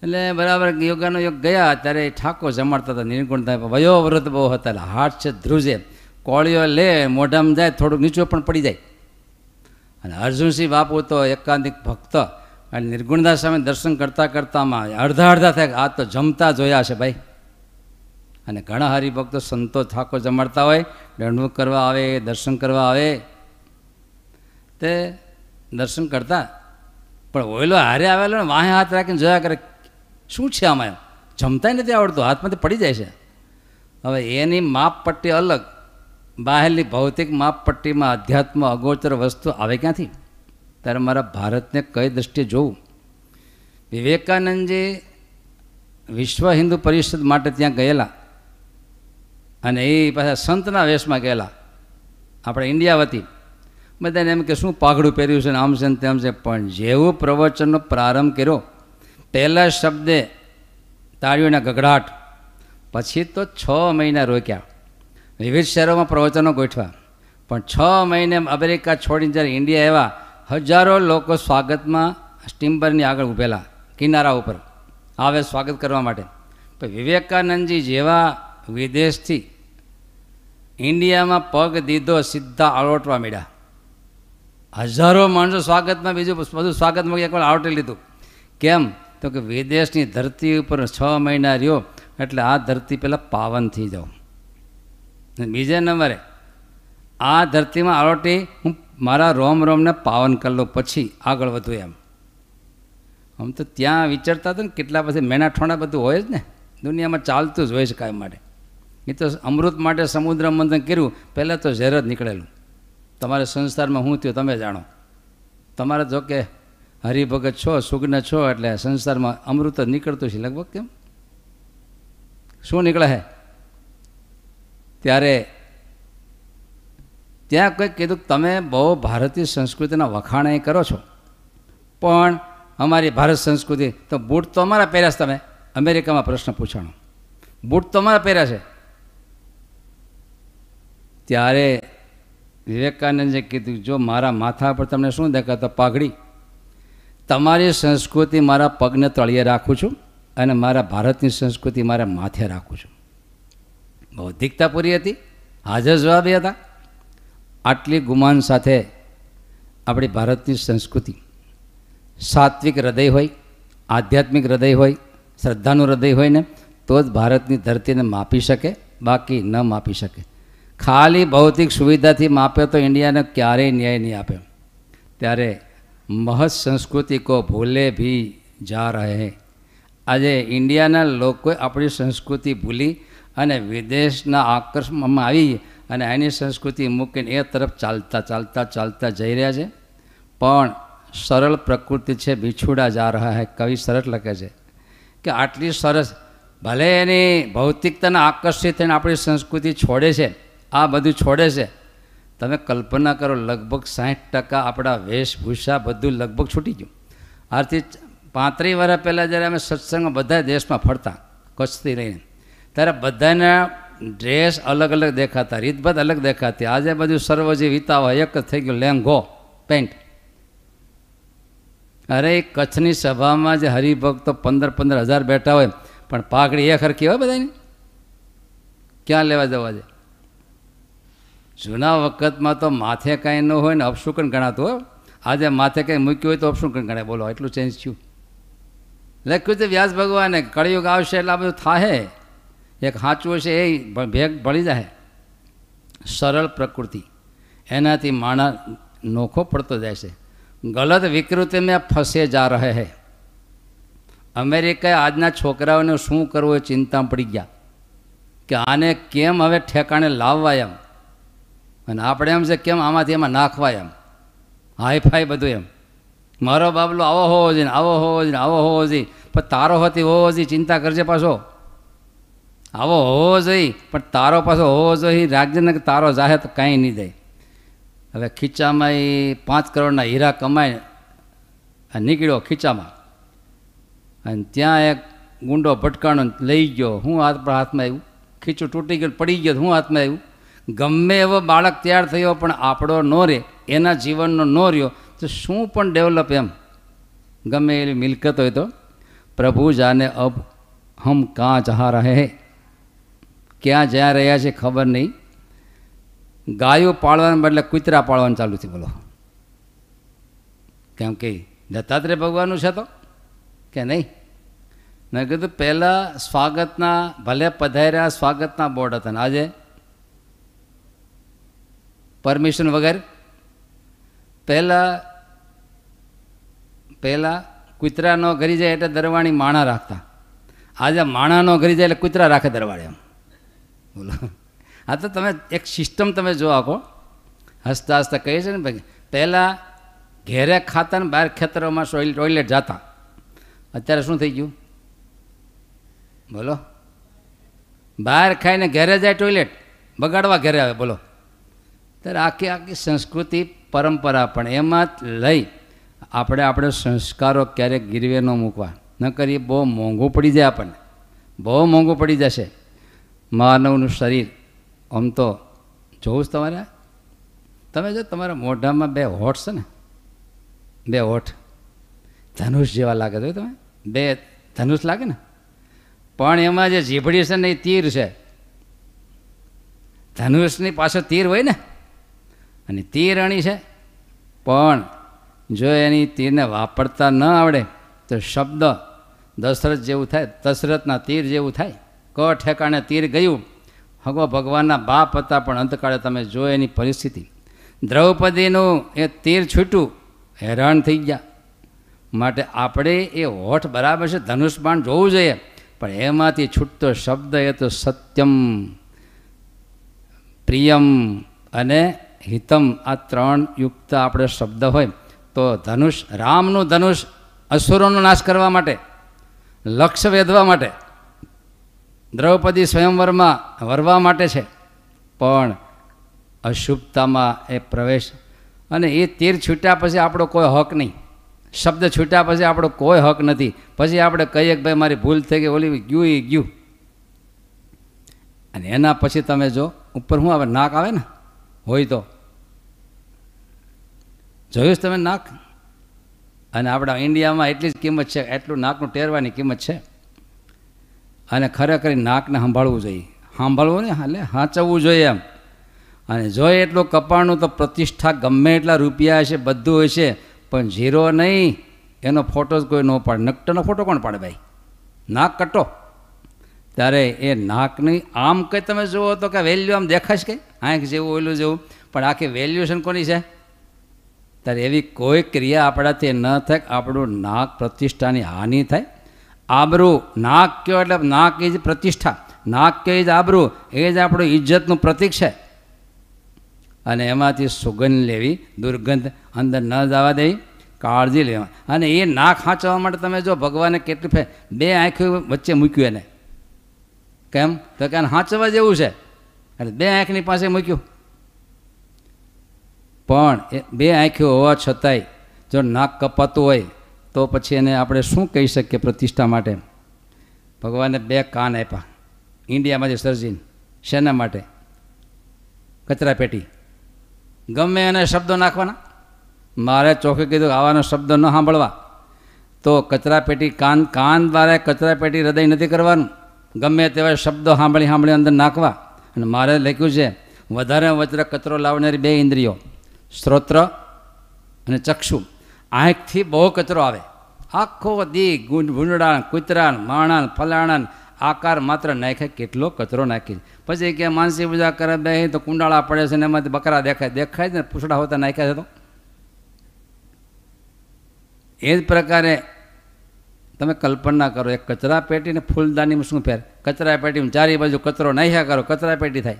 એટલે બરાબર યોગાનો યોગ ગયા, ત્યારે ઠાકો જમાડતા હતા, નિર્ગુણ થાય વયો વૃદ્ધ બહુ હતા, એટલે હાથ છે ધ્રુજે. કોળીઓ લે, મોઢામાં જાય, થોડુંક નીચું પણ પડી જાય. અને અર્જુનસિંહ બાપુ તો એકાંતિક ભક્ત. અને નિર્ગુણદાસ સામે દર્શન કરતાં કરતાંમાં અડધા અડધા થાય, આ તો જમતા જોયા છે ભાઈ. અને ઘણા હરિભક્તો સંતો ઠાકોર જમાડતા હોય દંડવું કરવા આવે, દર્શન કરવા આવે, તે દર્શન કરતા. પણ ઓયલો હારે આવેલો ને વાહે હાથ રાખીને જોયા કરે, શું છે આમાં જમતાય નથી આવડતું, હાથમાંથી પડી જાય છે. હવે એની માપપટ્ટી અલગ. બહારની ભૌતિક માપપટ્ટીમાં અધ્યાત્મ અગોચર વસ્તુ આવે ક્યાંથી? ત્યારે મારા ભારતને કઈ દૃષ્ટિએ જોવું? વિવેકાનંદજી વિશ્વ હિન્દુ પરિષદ માટે ત્યાં ગયેલા. અને એ પાછા સંતના વેશમાં ગયેલા. આપણે ઇન્ડિયા વતી. બધાને એમ કે શું પાઘડું પહેર્યું છે ને આમ છે ને તેમ છે. પણ જેવું પ્રવચનનો પ્રારંભ કર્યો, પહેલા શબ્દે તાળીઓના ગગડાટ, પછી તો છ મહિના રોક્યા. વિવિધ શહેરોમાં પ્રવચનો ગોઠવા પણ છ મહિને અમેરિકા છોડીને જ્યારે ઇન્ડિયા આવ્યા, હજારો લોકો સ્વાગતમાં સ્ટીમ્બરની આગળ ઊભેલા કિનારા ઉપર. આવે સ્વાગત કરવા માટે. તો વિવેકાનંદજી જેવા વિદેશથી ઇન્ડિયામાં પગ દીધો, સીધા આળોટવા મળ્યા હજારો માણસો સ્વાગતમાં, બીજું બધું સ્વાગતમાં એકવાર આવટી લીધું. કેમ? તો કે વિદેશની ધરતી ઉપર છ મહિના રહ્યો, એટલે આ ધરતી પહેલાં પાવન થઈ જાઉં. બીજા નંબરે, આ ધરતીમાં આરોટી હું મારા રોમ રોમને પાવન કરી લઉં, પછી આગળ વધું એમ. આમ તો ત્યાં વિચારતા હતા ને, કેટલા પછી મેના ઠોણા બધું હોય જ ને, દુનિયામાં ચાલતું જ હોય છે કાંઈ માટે. એ તો અમૃત માટે સમુદ્ર મંથન કર્યું, પહેલાં તો ઝેર જ નીકળેલું. તમારે સંસારમાં હું થયું તમે જાણો. તમારે જો કે હરિભગત છો, સુગ્ન છો, એટલે સંસારમાં અમૃત જ નીકળતું છે લગભગ કેમ? શું નીકળે છે ત્યારે ત્યાં કંઈક કીધું તમે બહુ ભારતીય સંસ્કૃતિના વખાણે કરો છો. પણ અમારી ભારત સંસ્કૃતિ, તો બૂટ તો અમારા પહેર્યા છે તમે. અમેરિકામાં પ્રશ્ન પૂછાણો. બૂટ તો અમારા પહેર્યા છે. ત્યારે વિવેકાનંદે કીધું, જો મારા માથા પર તમને શું દેખાતો પાઘડી. તમારી સંસ્કૃતિ મારા પગને તળિયે રાખું છું અને મારા ભારતની સંસ્કૃતિ મારા માથે રાખું છું. બૌદ્ધિકતા પૂરી હતી, હાજર જવાબી હતા. આટલી ગુમાન સાથે આપણી ભારતની સંસ્કૃતિ સાત્વિક હૃદય હોય, આધ્યાત્મિક હૃદય હોય, શ્રદ્ધાનું હૃદય હોય ને, તો જ ભારતની ધરતીને માપી શકે, બાકી ન માપી શકે. ખાલી ભૌતિક સુવિધાથી માપે તો ઇન્ડિયાને ક્યારેય ન્યાય નહીં આપે. ત્યારે મહત સંસ્કૃતિ કો ભૂલે ભી જા રહે. આજે ઇન્ડિયાના લોકોએ આપણી સંસ્કૃતિ ભૂલી અને વિદેશના આકર્ષણમાં આવી અને એની સંસ્કૃતિ મૂકીને એ તરફ ચાલતા ચાલતા ચાલતા જઈ રહ્યા છે. પણ સરળ પ્રકૃતિ છે, બિછુડા જા રહ્યા હે, કવિ સરસ લખે છે કે આટલી સરસ ભલે એની ભૌતિકતાને આકર્ષિત થઈને આપણી સંસ્કૃતિ છોડે છે આ બધું છોડે છે. તમે કલ્પના કરો, લગભગ સાઠ ટકા આપણા વેશભૂષા બધું લગભગ છૂટી ગયું. આથી પાંત્રીસ વર્ષ પહેલાં જ્યારે અમે સત્સંગમાં બધા દેશમાં ફરતા, કચ્છથી લઈને, ત્યારે બધાના ડ્રેસ અલગ અલગ દેખાતા, રીતભાત અલગ દેખાતી. આજે બધું સર્વ જે વિતાવ, એક જ થઈ ગયું, લેંઘો, પેન્ટ. અરે કચ્છની સભામાં જે હરિભક્તો પંદર પંદર હજાર બેઠા હોય, પણ પાઘડી એ હરખી હોય બધાની? ક્યાં લેવા જવા છે? જૂના વખતમાં તો માથે કાંઈ ન હોય ને અપશુકન ગણાતું આજે માથે કંઈ મૂક્યું હોય તો અપશુકન ગણાય. બોલો એટલું ચેન્જ થયું. લખ્યું છે, વ્યાસ ભગવાને, કળિયુગ આવશે એટલે આ બધું થાહે. એક સાચું હશે એ ભેગ ભળી જાય. સરળ પ્રકૃતિ. એનાથી માણસ નોખો પડતો જાય છે. ગલત વિકૃતિ મેં ફસે જા રહે હે. અમેરિકાએ આજના છોકરાઓને શું કરવું એ ચિંતા પડી ગયા. કે આને કેમ હવે ઠેકાણે લાવવા એમ? અને આપણે એમ છે કેમ? આમાંથી એમાં નાખવા એમ. હાઈફાઈ બધું એમ. મારો બાબલો આવો હોવો જોઈએ આવો હોવો જોઈએ આવો હોવો જોઈએ. પણ તારો હતી હોવો જોઈએ, ચિંતા કરજે પાછો. આવો હોવો જોઈએ, પણ તારો પાછો હોવો જોઈએ. રાખજે ને તારો જાહે તો કાંઈ નહીં દે હવે ખીચામાં એ પાંચ કરોડના હીરા અને નીકળ્યો ખીચામાં. અને ત્યાં એક ગુંડો ભટકાણો લઈ ગયો. હું હાથ પર હાથમાં આવ્યું. ખીચું તૂટી ગયું, પડી ગયો હું હાથમાં આવ્યું. ગમે એવો બાળક તૈયાર થયો પણ આપણો નો રહે, એના જીવનનો નો રહ્યો, તો શું પણ ડેવલપ એમ? ગમે એવી મિલકત હોય તો, પ્રભુ જાને અબ હમ કાં જહા રહે હૈ? ક્યાં જ્યાં રહ્યા છે ખબર નહીં. ગાયો પાળવાને બદલે કૂતરા પાળવાનું ચાલુ થયું, બોલો. કેમ કે દત્તાત્રેય ભગવાનનું છે તો? કે નહીં? મેં કીધું, પહેલાં સ્વાગતના, ભલે પધાર્યા સ્વાગતના બોર્ડ હતા ને, આજે પરમિશન વગર? પહેલાં પહેલાં કૂતરાનો ઘરી જાય એટલે દરવાણી માણા રાખતા. આજે માણાનો ઘરી જાય એટલે કૂતરા રાખે દરવાડે એમ. બોલો. આ તો તમે એક સિસ્ટમ તમે જો આખો. હસતા હસતા કહે છે ને ભાઈ, પહેલાં ઘેરે ખાતા ને બહાર ખેતરોમાં ટોયલેટ જતા. અત્યારે શું થઈ ગયું? બોલો. બહાર ખાઈને ઘરે જાય ટોયલેટ, બગાડવા ઘરે આવે, બોલો. ત્યારે આખી આખી સંસ્કૃતિ, પરંપરા પણ એમાં લઈ આપણે આપણે સંસ્કારો ક્યારેક ગીરવે ન મૂકવા. ન કરીએ બહુ મોંઘું પડી જાય આપણને. બહુ મોંઘું પડી જશે. માનવનું શરીર, આમ તો જોવું જ તમારે તમે જો તમારા મોઢામાં બે હોઠ છે ને, બે હોઠ, ધનુષ જેવા લાગે છે, તમે? બે ધનુષ લાગે ને? પણ એમાં જે જીભડી છે ને એ તીર છે. ધનુષની પાછળ તીર હોય ને? અને તીર અણી છે. પણ જો એની તીરને વાપરતા ન આવડે, તો શબ્દ દશરથ જેવું થાય, દશરથના તીર જેવું થાય. ક ઠેકાણે તીર ગયું. હગો ભગવાનના બાપ હતા, પણ અંતકાળે તમે જો એની પરિસ્થિતિ. દ્રૌપદીનું એ તીર છૂટ્યું, હેરાન થઈ ગયા. માટે આપણે એ હોઠ બરાબર છે, ધનુષ બાણ જોવું જોઈએ. પણ એમાંથી છૂટતો શબ્દ એ તો સત્યમ, પ્રિયમ અને હિતમ આ ત્રણ યુક્ત આપણે શબ્દ હોય, તો ધનુષ, રામનું ધનુષ અસુરોનો નાશ કરવા માટે લક્ષ્ય વેધવા માટે, દ્રૌપદી સ્વયંવરમાં વરવા માટે છે. પણ અશુભતામાં એ પ્રવેશ અને એ તીર છૂટ્યા પછી આપણો કોઈ હક નહીં. શબ્દ છૂટ્યા પછી આપણો કોઈ હક નથી. પછી આપણે કહીએ કે ભાઈ, મારી ભૂલ થઈ ગઈ, ઓલી ગયું, એ ગયું. અને એના પછી તમે જો, ઉપર શું આવે, નાક આવે ને? હોય તો. જોયું તમે નાક? અને આપણા ઇન્ડિયામાં એટલી જ કિંમત છે, એટલું નાકનું ટેરવાની કિંમત છે. અને ખરેખર નાકને સંભાળવું જોઈએ. સાંભળવું ને? એટલે સાચવવું જોઈએ એમ. અને જોઈએ એટલું કપાળનું તો પ્રતિષ્ઠા ગમે એટલા રૂપિયા હશે, બધું હશે, પણ ઝીરો નહીં, એનો ફોટો જ કોઈ ન પાડે. નકટનો ફોટો કોણ પાડે ભાઈ? નાક કટો. ત્યારે એ નાકની આમ કંઈ તમે જુઓ તો કે વેલ્યુ આમ દેખાશ કે આંખ જેવું ઓલું જેવું. પણ આખી વેલ્યુએશન કોની છે? ત્યારે એવી કોઈ ક્રિયા આપણાથી ન થાય આપણું નાક પ્રતિષ્ઠાની હાનિ થાય. આબરૂ, નાક કયો એટલે નાક એ જ પ્રતિષ્ઠા. નાક એ જ આબરૂ. એ જ આપણું ઇજ્જતનું પ્રતીક છે. અને એમાંથી સુગંધ લેવી, દુર્ગંધ અંદર ન જવા દેવી, કાળજી લેવા. અને એ નાક હાંચવા માટે તમે જો ભગવાને કેટલી બે આંખો વચ્ચે મૂક્યું એને. કેમ? તો કે હાંચવા જેવું છે. એટલે બે આંખની પાસે મૂક્યું. પણ એ બે આંખ્યો હોવા છતાંય જો નાક કપાતું હોય, તો પછી એને આપણે શું કહી શકીએ પ્રતિષ્ઠા માટે? ભગવાને બે કાન આપ્યા. ઇન્ડિયામાંથી સર્જીને. શેના માટે? કચરા પેટી. ગમે એને શબ્દો નાખવાના. મારે ચોખ્ખે કીધું આવાનો શબ્દ ન સાંભળવા. તો કચરા પેટી કાન કાન દ્વારા કચરા પેટી હૃદય નથી કરવાનું. ગમે તેવા શબ્દો સાંભળી સાંભળી અંદર નાખવા. અને મારે લખ્યું છે, વધારે વચ્ર કચરો લાવનારી બે ઇન્દ્રિયો, સ્ત્રોત્ર અને ચક્ષુ. આંખથી બહુ કચરો આવે. આખો દી ગુંડ કૂતરાણ કૂતરા માણા ફલાણા આકાર માત્ર નાખે કેટલો કચરો નાખી પછી કે માનસી પૂજા કરે બે, તો કુંડાળા પડે છે ને એમાંથી બકરા દેખાય. દેખાય ને, પૂછડા હોતા નાખ્યા છે તો. એ જ પ્રકારે તમે કલ્પના કરો, એક કચરા પેટીને ફૂલદાનીમાં શું ફેર? કચરા પેટીમાં ચારે બાજુ કચરો નાખ્યા કરો કચરા પેટી થાય.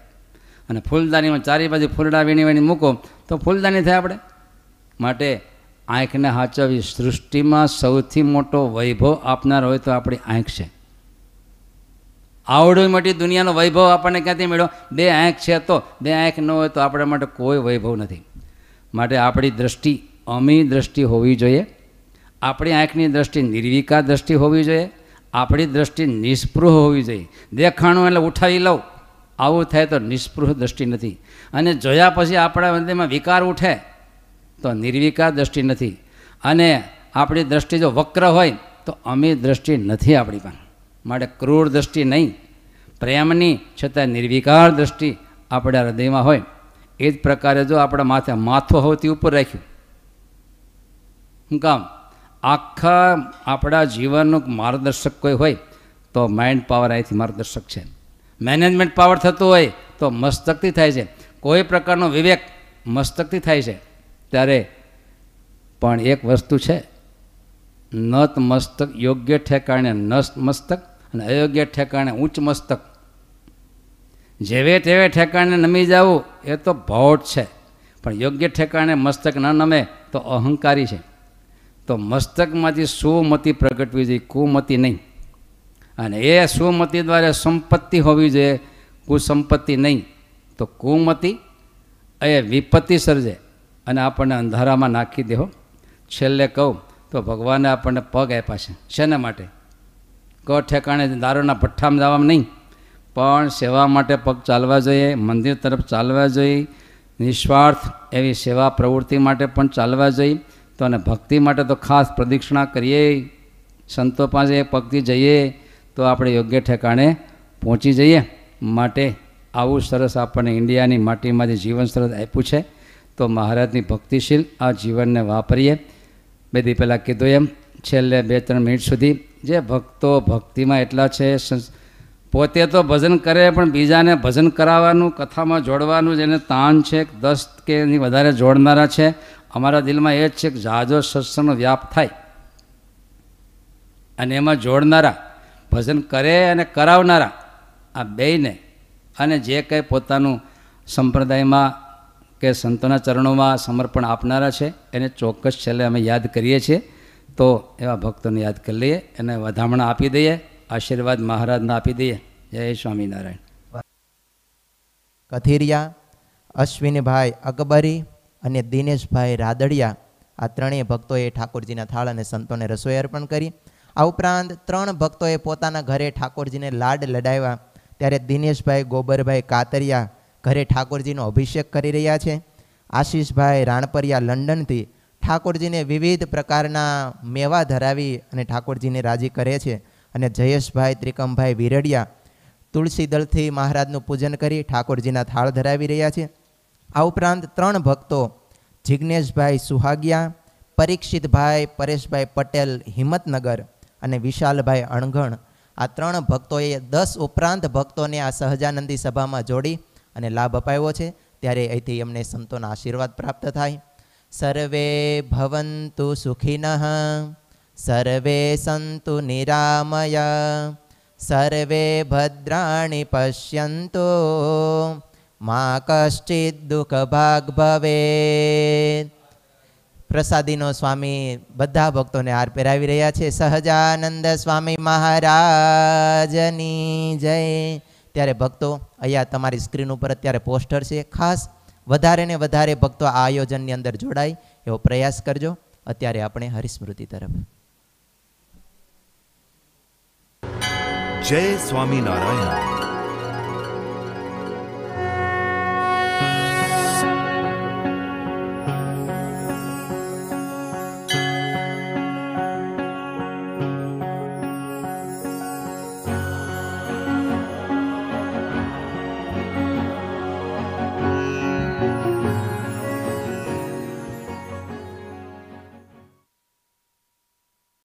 અને ફૂલદાનીમાં ચારે બાજુ ફૂલડા વીણી વીણી મૂકો, તો ફૂલદાની થાય આપણે. માટે આંખને હાચવવી સૃષ્ટિમાં સૌથી મોટો વૈભવ આપનાર હોય તો આપણી આંખ છે. આવડી મોટી દુનિયાનો વૈભવ આપણને ક્યાંથી મળ્યો? બે આંખ છે તો, બે આંખ ન હોય તો આપણા માટે કોઈ વૈભવ નથી. માટે આપણી દ્રષ્ટિ અમી દ્રષ્ટિ હોવી જોઈએ. આપણી આંખની દ્રષ્ટિ નિર્વિકાર દ્રષ્ટિ હોવી જોઈએ, આપણી દ્રષ્ટિ નિસ્પૃહ હોવી જોઈએ. દેખાણું એટલે ઉઠાવી લઉં, આવું થાય તો નિસ્પૃહ દ્રષ્ટિ નથી. અને જોયા પછી આપણા હૃદયમાં વિકાર ઉઠે તો નિર્વિકાર દ્રષ્ટિ નથી. અને આપણી દ્રષ્ટિ જો વક્ર હોય તો અમી દ્રષ્ટિ નથી આપણી પાસે. માટે ક્રૂર દ્રષ્ટિ નહીં. પ્રેમની છતાં નિર્વિકાર દ્રષ્ટિ આપણા હૃદયમાં હોય. એ જ પ્રકારે જો આપણા માથે માથું હોવાથી ઉપર રાખ્યું. શું કામ? આખા આપણા જીવનનું માર્ગદર્શક કોઈ હોય, તો માઇન્ડ પાવર અહીંથી માર્ગદર્શક છે. મેનેજમેન્ટ પાવર થતું હોય, તો મસ્તકથી થાય છે. કોઈ પ્રકારનો વિવેક મસ્તકથી થાય છે, ત્યારે પણ એક વસ્તુ છે, નત મસ્તક યોગ્ય ઠેકાણે નસ્ત મસ્તક અને અયોગ્ય ઠેકાણે ઉચ્ચ મસ્તક. જેવે તેવે ઠેકાણે નમી જવું, એ તો ભોટ છે. પણ યોગ્ય ઠેકાણે મસ્તક ન નમે, તો અહંકારી છે. તો મસ્તકમાંથી સુમતિ પ્રગટવી જોઈએ, કુમતિ નહીં. અને એ સુમતિ દ્વારા સંપત્તિ હોવી જોઈએ, કુસંપત્તિ નહીં. તો કુમતિ એ વિપત્તિ સર્જે અને આપણને અંધારામાં નાખી દેહો છેલ્લે કહું તો ભગવાને આપણને પગ આપ્યા છે. શેના માટે? ક ઠેકાણે દારૂના ભઠ્ઠામાં જવામાં નહીં. પણ સેવા માટે પગ ચાલવા જોઈએ, મંદિર તરફ ચાલવા જોઈએ. નિસ્વાર્થ એવી સેવા પ્રવૃત્તિ માટે પણ ચાલવા જોઈએ. તો અને ભક્તિ માટે તો ખાસ પ્રદક્ષિણા કરીએ, સંતો પાસે પગથી જઈએ, તો આપણે યોગ્ય ઠેકાણે પહોંચી જઈએ. માટે આવું સરસ આપણને ઇન્ડિયાની માટીમાંથી જીવન સરસ આપ્યું છે, તો મહારાજની ભક્તિશીલ આ જીવનને વાપરીએ. બે દી પહેલાં કીધું એમ, છેલ્લે બે ત્રણ મિનિટ સુધી, જે ભક્તો ભક્તિમાં એટલા છે પોતે તો ભજન કરે, પણ બીજાને ભજન કરાવવાનું, કથામાં જોડવાનું જેને તાન છે, દસ કે એની વધારે જોડનારા છે. અમારા દિલમાં એ જ છે કે જાજો સત્સંગનો વ્યાપ થાય અને એમાં જોડનારા, ભજન કરે અને કરાવનારા, આ બેયને અને જે કંઈ પોતાનું સંપ્રદાયમાં કે સંતોના ચરણોમાં સમર્પણ આપનારા છે, એને ચોક્કસ છેલ્લે અમે યાદ કરીએ છીએ. તો એવા ભક્તોને યાદ કરી લઈએ, એને વધામણા આપી દઈએ, આશીર્વાદ મહારાજના આપી દઈએ. જય સ્વામિનારાયણ. કથિરિયા, અશ્વિનભાઈ અકબરી અને દિનેશભાઈ રાદડિયા, આ ત્રણેય ભક્તોએ ઠાકોરજીના થાળ અને સંતોને રસોઈ અર્પણ કરી. આ ઉપરાંત ત્રણ ભક્તોએ પોતાના ઘરે ઠાકોરજીને લાડ લડાવ્યા. ત્યારે દિનેશભાઈ, ગોબરભાઈ કાતરિયા ઘરે ઠાકોરજીનો અભિષેક કરી રહ્યા છે. આશીષભાઈ રાણપરિયા લંડનથી ઠાકોરજીને વિવિધ પ્રકારના મેવા ધરાવી અને ઠાકોરજીને રાજી કરે છે. અને જયેશભાઈ, ત્રિકમભાઈ વિરડિયા તુલસી દળથી મહારાજનું પૂજન કરી ઠાકોરજીના થાળ ધરાવી રહ્યા છે. આ ઉપરાંત ત્રણ ભક્તો જિજ્ઞેશભાઈ સુહાગિયા, પરીક્ષિતભાઈ પરેશભાઈ પટેલ હિંમતનગર અને વિશાલભાઈ અણઘણ. આ ત્રણ ભક્તોએ દસ ઉપરાંત ભક્તોને આ સહજાનંદી સભામાં જોડી અને લાભ અપાવ્યો છે. ત્યારે અહીંથી એમને સંતોના આશીર્વાદ પ્રાપ્ત થાય. સર્વે ભવંતુ સુખિન, સર્વે સંતુ નિરામય, સર્વે ભદ્રાણી પશ્યન્તો મા કશ્ચિત દુઃખ ભાગ ભવે. પ્રસાદીનો સ્વામી બધા ભક્તોને હાર પહેરાવી રહ્યા છે. સહજાનંદ સ્વામી મહારાજની જય. ત્યારે ભક્તો અહીંયા તમારી સ્ક્રીન ઉપર અત્યારે પોસ્ટર છે. ખાસ વધારે ને વધારે ભક્તો આ આયોજનની અંદર જોડાય એવો પ્રયાસ કરજો. અત્યારે આપણે હરિસ્મૃતિ તરફ. જય સ્વામિનારાયણ.